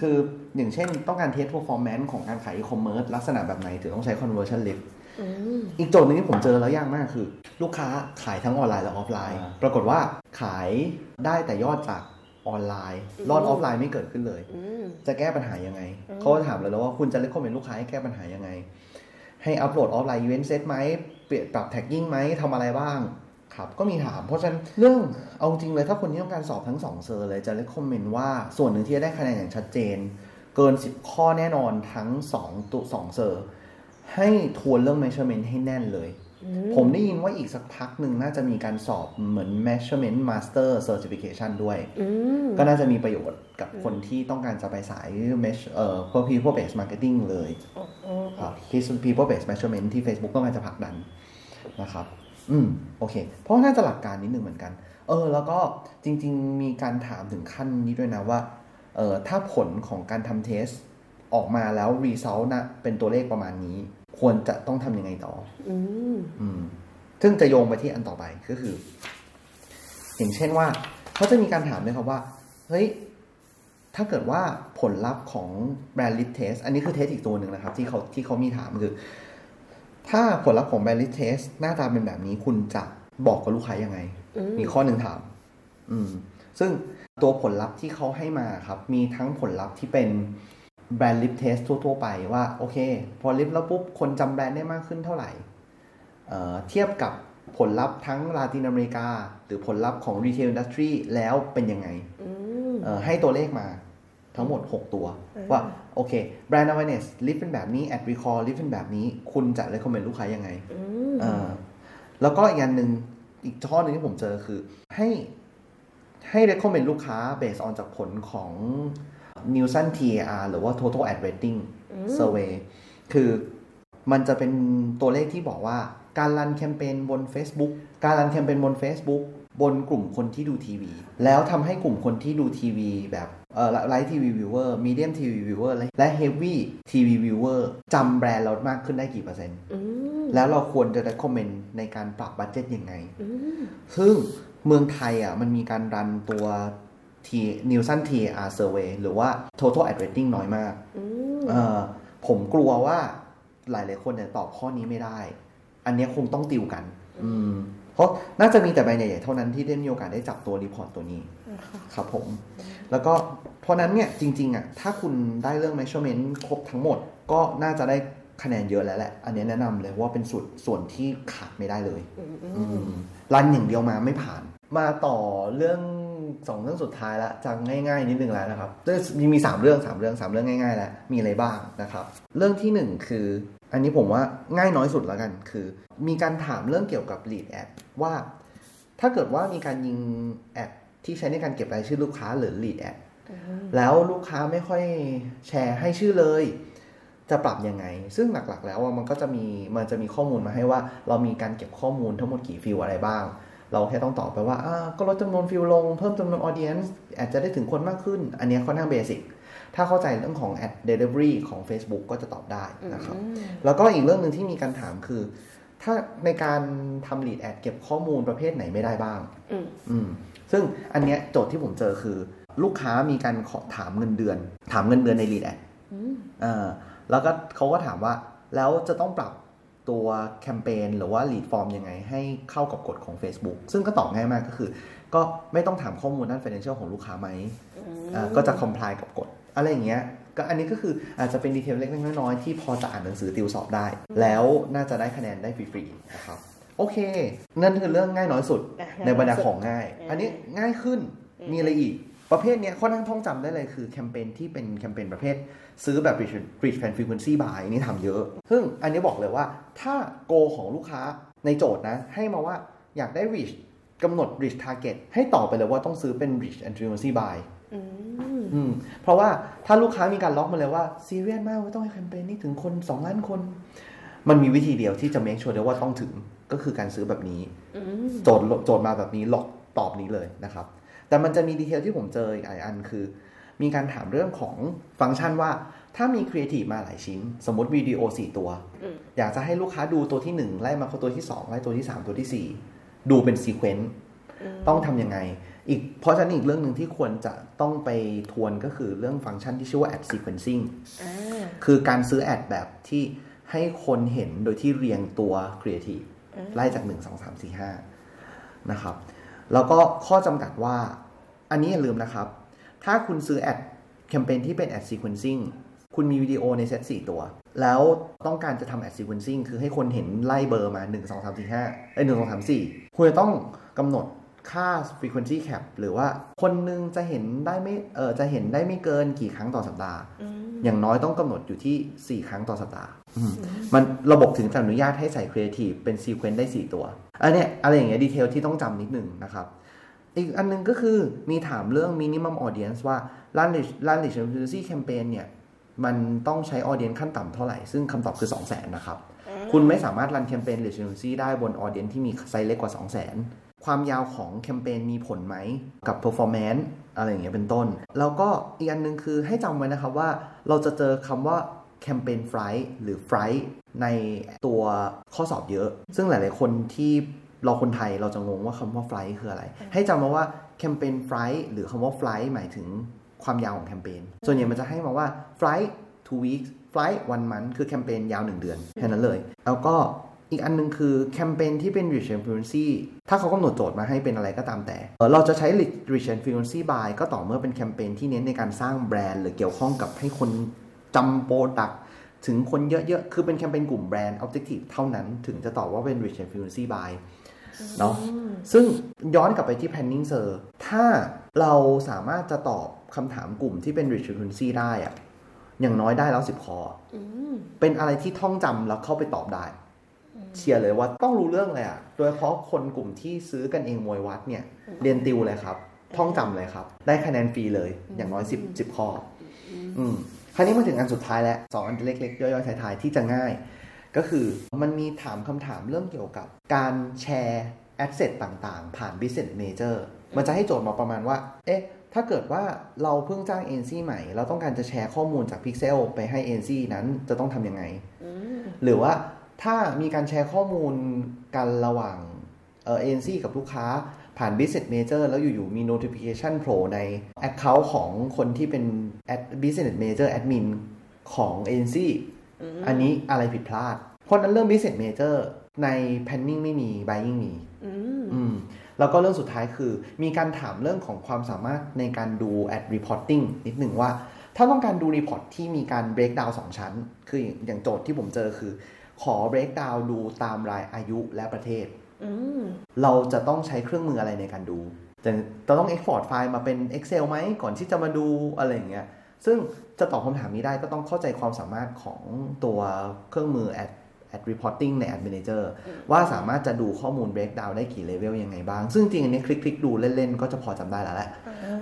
คืออย่างเช่นต้องการ test performance ของการขาย e-commerce ลักษณะแบบไหนถึงต้องใช้ conversion lift อืมอีกโจทย์หนึงที่ผมเจอแล้วยากมากคือ ลูกค้าขายทั้งออนไลน์และออฟไลน์อ่าปรากฏว่าขายได้แต่ยอดจาก ออนไลน์ยอดออฟไลน์ไม่เกิดขึ้นเลยอืมจะแก้ปัญหายังไงอืมเขาก็ถามเลยแล้วว่าคุณจะเล c กคอมเมนต์ลูกค้าให้แก้ปัญหายังไง ให้อัปโหลด offline event set ไหมเปลี่ยนปรับ tagging ไหมทำอะไรบ้างครับก็มีถาม เพราะฉะนั้นเรื่องเอาจริงเลยถ้าคนที่ต้องการสอบทั้งสอง cert เลยจะเล c กคอมเมนต์ว่าส่วนหนึ่งที่จะได้คะแนนอย่างชัดเจน เกิน 10 ข้อแน่นอนทั้ง2ตัว2 cert ให้ทวนเรื่อง measurement ให้แน่นเลย ผมได้ยินว่าอีกสักพักหนึ่งน่าจะมีการสอบเหมือน measurement master certification ด้วยอืมก็น่าจะมีประโยชน์กับคนที่ต้องการจะไปสาย mesh เอ่อพวก people based marketing เลยอ๋ออ๋อครับ people based measurement ที่ Facebook ต้องการจะผลักดันนะครับ อืม โอเค เพราะน่าจะหลักการนิดหนึ่งเหมือนกัน เออ แล้วก็จริง ๆ มีการถามถึงขั้นนี้ด้วยนะว่า เออถ้าผลของการทำเทส ออกมาแล้ว result นะเป็นตัวเลขประมาณนี้ ควรจะต้องทำยังไงต่อ อืมอืม ซึ่งจะโยงไปที่อันต่อไปก็คือ อย่างเช่นว่าเขาจะมีการถามด้วยครับว่า เฮ้ย ถ้าเกิดว่าผลลัพธ์ของ brand lift test อันนี้คือ test อีกตัวหนึ่งนะครับ ที่เขาที่เขามีถามคือ ถ้าผลลัพธ์ของ brand lift test หน้าตาเป็นแบบนี้คุณจะบอกกับลูกค้ายังไง อืมมีข้อหนึ่งถาม อืม ซึ่งตัวผลลัพธ์ที่เขาให้มาครับ มีทั้งผลลัพธ์ที่เป็น brand lift test ทั่ว ๆ ไปว่า โอเค พอลิฟแล้วปุ๊บ คนจำแบรนด์ได้มากขึ้นเท่าไหร่เอ่อเทียบกับผลลัพธ์ทั้งลาตินอเมริกา หรือผลลัพธ์ของ retail industry แล้วเป็นยังไงอืมเอ่อให้ตัวเลขมาทั้งหมด 6 ตัวอืมว่า โอเคแบรนด์ awareness ลิฟเป็นแบบนี้ ad recall ลิฟเป็นแบบนี้ คุณจะ recommend ลูกค้ายังไงอืมเอ่อแล้วก็อีกอันหนึ่งอีกข้อหนึ่งที่ผมเจอคือ ให้ให้ recommend ลูกค้า based on จากผลของ Nielsen TAR หรือว่า total ad rating survey คือมันจะเป็นตัวเลขที่บอกว่าการ run แคมเปญบน Facebook การ run แคมเปญบน Facebook บนกลุ่มคนที่ดูทีวี แล้วทำให้กลุ่มคนที่ดูทีวีแบบเอ่อ light TV viewer medium TV viewer และ heavy TV viewer จำแบรนด์เรามากขึ้นได้กี่เปอร์เซ็นต์อืมแล้วเราควรจะ recommend ในการปรับ budget ยังไงอืมซึ่งเมืองไทยอะมันมีการ run ตัว T Nielsen TAR survey หรือว่า total ad rating น้อยมากอืมเอ่อผมกลัวว่าหลายๆคนเนี่ยตอบข้อนี้ไม่ได้ อันเนี้ยคงต้องติวกัน อืมเพราะน่าจะมีแต่แบรนด์ใหญ่ๆเท่านั้นที่ได้มีโอกาสได้จับตัว report ตัวนี้ค่ะครับผม แล้วก็เพราะนั้นเนี่ยจริง ๆ อะ ถ้าคุณได้เรื่อง measurement ครบทั้งหมด ก็น่าจะได้คะแนนเยอะแล้วแหละ อันเนี้ยแนะนำเลยว่าเป็นส่วนส่วนที่ขาดไม่ได้เลยอืมอือืมมรันอย่างเดียวมาไม่ผ่าน มาต่อเรื่อง สองเรื่องสุดท้ายละจะง่ายๆนิดนึงแล้วนะครับมีมีสามเรื่องสามเรื่องสามเรื่องง่ายๆแล้วมีอะไรบ้างนะครับ เรื่องที่หนึ่งคือ อันนี้ผมว่าง่ายน้อยสุดแล้วกันคือ มีการถามเรื่องเกี่ยวกับ lead ad ว่า ถ้าเกิดว่ามีการยิงแอดที่ใช้ในการเก็บรายชื่อลูกค้าหรือ lead ad แล้วลูกค้าไม่ค่อยแชร์ให้ชื่อเลย จะปรับยังไง ซึ่งหลักๆ แล้วอะมันก็จะมีมันจะมีข้อมูลมาให้ว่า เรามีการเก็บข้อมูลทั้งหมดกี่ field อะไรบ้าง เราแค่ต้องตอบไปว่าอ่าก็ลดจำนวน field ลง เพิ่มจำนวน audience อาจจะได้ถึงคนมากขึ้น อันเนี้ยค่อนข้าง basic ถ้าเข้าใจเรื่องของ ad delivery ของ Facebook ก็จะตอบได้นะครับ แล้วก็อีกเรื่องหนึ่งที่มีการถามคือ ถ้าในการทำ lead ad เก็บข้อมูลประเภทไหนไม่ได้บ้างอืมอืมซึ่งอันเนี้ยโจทย์ที่ผมเจอคือ ลูกค้ามีการขอถามเงินเดือน ถามเงินเดือนใน lead ad อืมอ่าแล้วก็เขาก็ถามว่าแล้วจะต้องปรับ ตัวแคมเปญหรือว่า lead form ยังไงให้เข้ากับกฎของ Facebook ซึ่งก็ตอบง่ายมากก็คือ ก็ไม่ต้องถามข้อมูลด้าน financial ของลูกค้าไหมอ่าก็จะ comply กับกฎอะไรอย่างเงี้ยก็อันนี้ก็คืออาจจะเป็นดีเทลเล็กๆน้อยๆที่พอจะอ่านหนังสือติวสอบได้ แล้วน่าจะได้คะแนนได้ฟรีๆนะครับโอเค นั่นคือเรื่องง่ายน้อยสุดอะในบรรดาของง่ายอืมอันนี้ง่ายขึ้นมีอะไรอีก ประเภทเนี้ยค่อนข้างท่องจำได้เลยคือแคมเปญที่เป็นแคมเปญประเภท ซื้อแบบ reach reach fan frequency buy นี่ทำเยอะ ซึ่งอันนี้บอกเลยว่าถ้าโกของลูกค้าในโจทย์นะ ให้มาว่าอยากได้ reach กำหนด reach target ให้ตอบไปเลยว่าต้องซื้อเป็น reach and frequency buy อืมอืมเพราะว่าถ้าลูกค้ามีการล็อกมาเลยว่าซีเรียสมากว่าต้องให้แคมเปญนี้ถึงคน 2 ล้านคน มันมีวิธีเดียวที่จะ make sure ได้ว่าต้องถึงก็คือการซื้อแบบนี้อืมโจทย์โจทย์มาแบบนี้ล็อกตอบนี้เลยนะครับ แต่มันจะมี detail ที่ผมเจออีกหลายอันคือ มีการถามเรื่องของฟังก์ชันว่าถ้ามีครีเอทีฟมาหลายชิ้น สมมติวิดีโอ 4 ตัวอืมอยากจะให้ลูกค้าดูตัวที่ 1 ไล่มาเข้าตัวที่ 2 ไล่ตัวที่ 3 ตัวที่ 4 ดูเป็น sequence ต้องทำยังไง อีกเพราะฉะนั้นอีกเรื่องหนึ่งที่ควรจะต้องไปทวนก็คือเรื่องฟังก์ชันที่ชื่อว่า ad sequencing อ่าคือการซื้อ ad แบบที่ให้คนเห็นโดยที่เรียงตัวครีเอทีฟอืมไล่จาก 1 2 3 4 5 นะครับ แล้วก็ข้อจำกัดว่า อันนี้อย่าลืมนะครับ ถ้าคุณซื้อ ad แคมเปญที่เป็น ad sequencing คุณมีวิดีโอในเซต4ตัว แล้วต้องการจะทำ ad sequencing คือให้คนเห็นไล่เบอร์มา 1 2 3 4 5เอ้ย1 2 3 4คุณจะต้องกำหนดค่า frequency cap หรือว่าคนหนึงจะเห็นได้ไม่เออจะเห็นได้ไม่เกินกี่ครั้งต่อสัปดาห์ อืมอย่างน้อยต้องกำหนดอยู่ที่ 4 ครั้งต่อสัปดาห์อืมมันระบบถึงจะอนุญาตให้ใส่ครีเอทีฟเป็น sequence ได้ 4 ตัว อันเนี้ยอะไรอย่างเงี้ย detail ที่ต้องจำนิดหนึ่งนะครับ อีกอันหนึงก็คือมีถามเรื่อง minimum audience ว่า run reach run reach frequency campaign เนี่ย มันต้องใช้ audience ขั้นต่ำเท่าไหร่ ซึ่งคำตอบคือ 2 0 0 0 0 0นะครับ คุณไม่สามารถรันแคมเปญ rich frequency ได้บน audience ที่มีไซส์เล็กกว่า 2 0 0 0 0 0ความยาวของแคมเปญมีผลไหมกับ performance อะไรอย่างเงี้ยเป็นต้น แล้วก็อีกอันหนึงคือให้จำไว้นะครับว่าเราจะเจอคำว่าแคมเปญ flight หรือ flight ในตัวข้อสอบเยอะ ซึ่งหลาย ๆ คนที่เราคนไทยเราจะงงว่าคำว่า flight คืออะไร ให้จำมาว่าแคมเปญ flight หรือคำว่า flight หมายถึงความยาวของแคมเปญ ส่วนใหญ่มันจะให้มาว่าไฟล์ two weeks ไฟล์ one month คือแคมเปญยาว 1 เดือน แค่นั้นเลย แล้วก็ อีกอันนึงคือแคมเปญที่เป็น reach and frequency ถ้าเขากำหนดโจทย์มาให้เป็นอะไรก็ตามแต่เอ่อเราจะใช้ rich and frequency buy ก็ต่อเมื่อเป็นแคมเปญที่เน้นในการสร้างแบรนด์ หรือเกี่ยวข้องกับให้คนจำโปรดักถึงคนเยอะๆ คือเป็นแคมเปญกลุ่มแบรนด์ objective เท่านั้นถึงจะตอบว่าเป็น rich and frequency buy เนาะซึ่งย้อนกลับไปที่ planning sir ถ้าเราสามารถจะตอบคำถามกลุ่มที่เป็น rich frequency ได้อะอย่างน้อยได้แล้วสิบข้อออืมเป็นอะไรที่ท่องจำแล้วเข้าไปตอบได้ เชียร์เลยว่าต้องรู้เรื่องเลยอะโดยเฉพาะคนกลุ่มที่ซื้อกันเองมวยวัดเนี่ย เรียนติวเลยครับ ท่องจำเลยครับ ได้คะแนนฟรีเลย อย่างน้อย 10 10ข้อออืม คราวนี้มาถึงอันสุดท้ายแล้วสองอันเล็กๆ ย่อยๆท้ายๆที่จะง่าย ก็คือมันมีถามคำถามเรื่องเกี่ยวกับการแชร์แอสเซทต่างๆ ผ่าน Business Major มันจะให้โจทย์มาประมาณว่า เอ๊ะ ถ้าเกิดว่าเราเพิ่งจ้าง ANC ใหม่ เราต้องการจะแชร์ข้อมูลจาก Pixel ไปให้ ANC นั้นจะต้องทำยังไงอืมหรือว่า ถ้ามีการแชร์ข้อมูลกันระหว่างเอ่อ ANC กับลูกค้าผ่าน Business Major แล้วอยู่ๆมี notification โผล่ใน Account ของคนที่เป็น Ad- Business Major Admin ของ ANC อันนี้อะไรผิดพลาด เพราะฉะนั้นเรื่อง Business Major ใน Planning ไม่มี Buying มีอืมอืมแล้วก็เรื่องสุดท้ายคือ มีการถามเรื่องของความสามารถในการดู ad reporting นิดหนึ่งว่า ถ้าต้องการดู report ที่มีการ break down สองชั้น คืออย่างโจทย์ที่ผมเจอคือ ขอ break down ดูตามรายอายุและประเทศอืมเราจะต้องใช้เครื่องมืออะไรในการดู จะจะต้อง export ไฟล์มาเป็น Excel ไหม ก่อนที่จะมาดูอะไรอย่างเงี้ย ซึ่งจะตอบคำถามนี้ได้ก็ต้องเข้าใจความสามารถของตัวเครื่องมือ ad ad reporting ใน ad manager ว่าสามารถจะดูข้อมูล breakdown ได้กี่เลเวลยังไงบ้าง ซึ่งจริงอันนี้คลิกๆดูเล่น ๆ ก็จะพอจำได้แล้วแหละ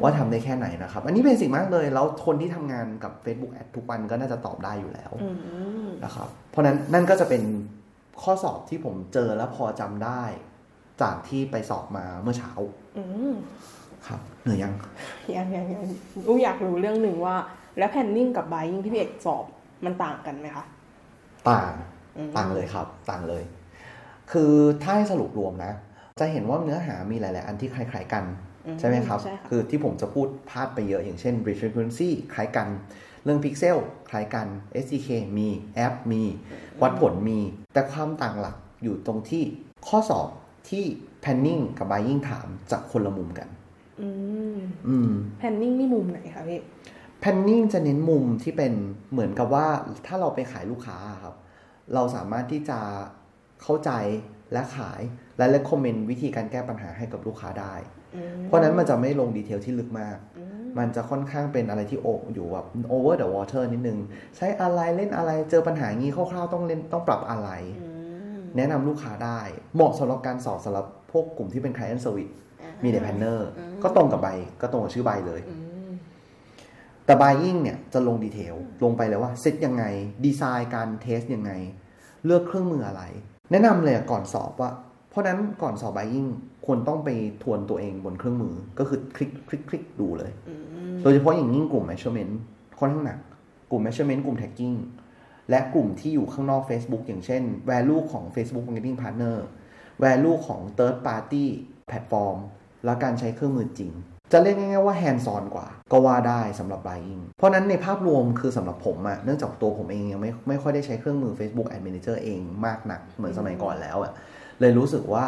ว่าทำได้แค่ไหนนะครับ อันนี้เบสิกมากเลย แล้วคนที่ทำงานกับ Facebook Ad ทุกวันก็น่าจะตอบได้อยู่แล้วอืมนะครับ เพราะนั้นนั่นก็จะเป็นข้อสอบที่ผมเจอแล้วพอจำได้ จากที่ไปสอบมาเมื่อเช้าอืมครับเหนื่อยยังยังยังยังอุ้ยอยากรู้เรื่องหนึ่งว่า แล้วแพนนิ่งกับ buying ที่พี่เอกสอบมันต่างกันไหมคะ ต่างอืม ต่างเลยครับ ต่างเลย คือถ้าให้สรุปรวมนะ จะเห็นว่าเนื้อหามีหลาย ๆ อันที่คล้าย ๆ กันอืมใช่ไหมครับใช่ค่ะคือที่ผมจะพูดพลาดไปเยอะอย่างเช่น Rich Frequency คล้ายกัน เรื่อง Pixel คล้ายกัน SDK มีแอปมี วัดผลมี แต่ความต่างหลักอยู่ตรงที่ข้อสอบที่ Planning กับ Buying ถามจากคนละมุมกันอืมอืมแพนนิ่งนี่มุมไหนคะพี่ Planning จะเน้นมุมที่เป็นเหมือนกับว่าถ้าเราไปขายลูกค้าครับ เราสามารถที่จะเข้าใจและขายและ recommend วิธีการแก้ปัญหาให้กับลูกค้าได้อืมเพราะฉะนั้นมันจะไม่ลง detail ที่ลึกมากอืมมันจะค่อนข้างเป็นอะไรที่โออยู่แบบ over the water นิดนึง ใช้อะไรเล่นอะไรเจอปัญหางี้คร่าวๆต้องเล่นต้องปรับอะไรอืมแนะนำลูกค้าได้ เหมาะสำหรับการสอบสำหรับพวกกลุ่มที่เป็น client service media planner ก็ตรงกับใบก็ตรงกับชื่อใบเลยอืม แต่ buying เนี่ยจะลงดีเทลลงไปเลยว่าเซตยังไง ดีไซน์การเทสยังไง เลือกเครื่องมืออะไร แนะนำเลยอะก่อนสอบว่า เพราะนั้นก่อนสอบ buying ควรต้องไปทวนตัวเองบนเครื่องมือก็คือคลิกคลิกคลิกดูเลยอืมโดยเฉพาะอย่างยิ่งกลุ่ม measurement ค่อนข้างหนัก กลุ่ม measurement กลุ่ม tagging และกลุ่มที่อยู่ข้างนอก Facebook อย่างเช่น value ของ Facebook marketing partner value ของ third party platform และการใช้เครื่องมือจริง จะเรียกง่ายๆว่า hands on กว่า ก็ว่าได้สำหรับ buying เพราะนั้นในภาพรวมคือสำหรับผมอะเนื่องจากตัวผมเองยังไม่ไม่ค่อยได้ใช้เครื่องมือ Facebook Ad Manager เองมากนักเหมือนสมัยก่อนแล้วอะเลยรู้สึกว่า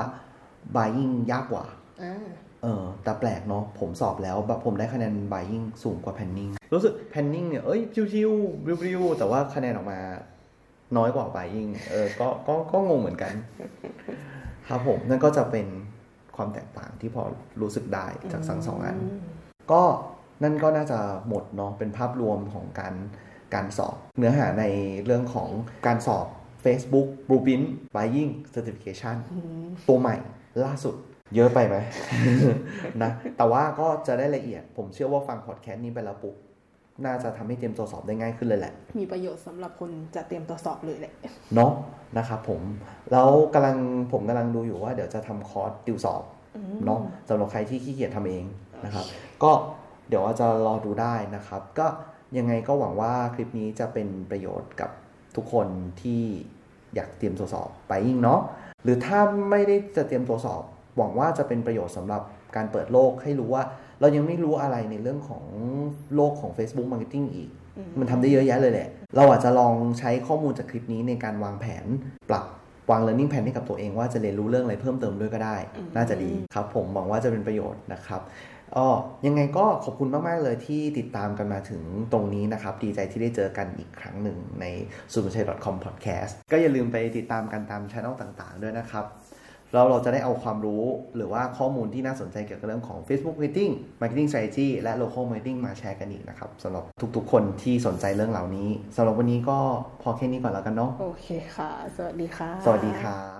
buying ยากกว่าอ่าเออแต่แปลกเนาะผมสอบแล้วแบบผมได้คะแนน buying สูงกว่า panning รู้สึก panning เนี่ย เอ้ยชิวๆริวๆแต่ว่าคะแนนออกมาน้อยกว่า buying เออก็ก็ก็งงเหมือนกัน ครับผมนั่นก็จะเป็น ความแตกต่างที่พอรู้สึกได้จากทั้งสองอัน ก็นั่นก็น่าจะหมดเนาะเป็นภาพรวมของการการสอบเนื้อหาในเรื่องของการสอบ Facebook Blueprint Buying Certification ตัวใหม่ล่าสุดเยอะไปไหมนะแต่ว่าก็จะได้ละเอียด ผมเชื่อว่าฟังพอดแคสต์นี้ไปแล้วปุ๊บ น่าจะทำให้เตรียมตัวสอบได้ง่ายขึ้นเลยแหละ มีประโยชน์สำหรับคนจะเตรียมตัวสอบเลยแหละเนาะนะครับผม แล้วกำลังผมกำลังดูอยู่ว่าเดี๋ยวจะทำคอร์สติวสอบเนาะสำหรับใครที่ขี้เกียจทำเองนะครับ ก็เดี๋ยวอาจจะรอดูได้นะครับ ก็ยังไงก็หวังว่าคลิปนี้จะเป็นประโยชน์กับทุกคนที่อยากเตรียมตัวสอบไปยิ่งเนาะหรือถ้าไม่ได้จะเตรียมตัวสอบ หวังว่าจะเป็นประโยชน์สำหรับการเปิดโลกให้รู้ว่า เรายังไม่รู้อะไรในเรื่องของโลกของ Facebook Marketing อีก มันทำได้เยอะแยะเลยแหละ เราอาจจะลองใช้ข้อมูลจากคลิปนี้ในการวางแผนปรับวาง learning plan ให้กับตัวเองว่าจะเรียนรู้เรื่องอะไรเพิ่มเติมด้วยก็ได้ น่าจะดีครับ ผมหวังว่าจะเป็นประโยชน์นะครับอ๋อยังไงก็ขอบคุณมาก ๆ เลยที่ติดตามกันมาถึงตรงนี้นะครับ ดีใจที่ได้เจอกันอีกครั้งหนึ่งใน s u p e r c h a y c o m podcast ก็อย่าลืมไปติดตามกันตามช่องต่าง ๆ ด้วยนะครับ เราเราจะได้เอาความรู้หรือว่าข้อมูลที่น่าสนใจเกี่ยวกับเรื่องของ Facebook Marketing Marketing Strategy และ Local Marketing มาแชร์กันอีกนะครับสำหรับทุกๆ คนที่สนใจเรื่องเหล่านี้สำหรับวันนี้ก็พอแค่นี้ก่อนแล้วกันเนาะโอเคค่ะ สวัสดีค่ะ สวัสดีครับ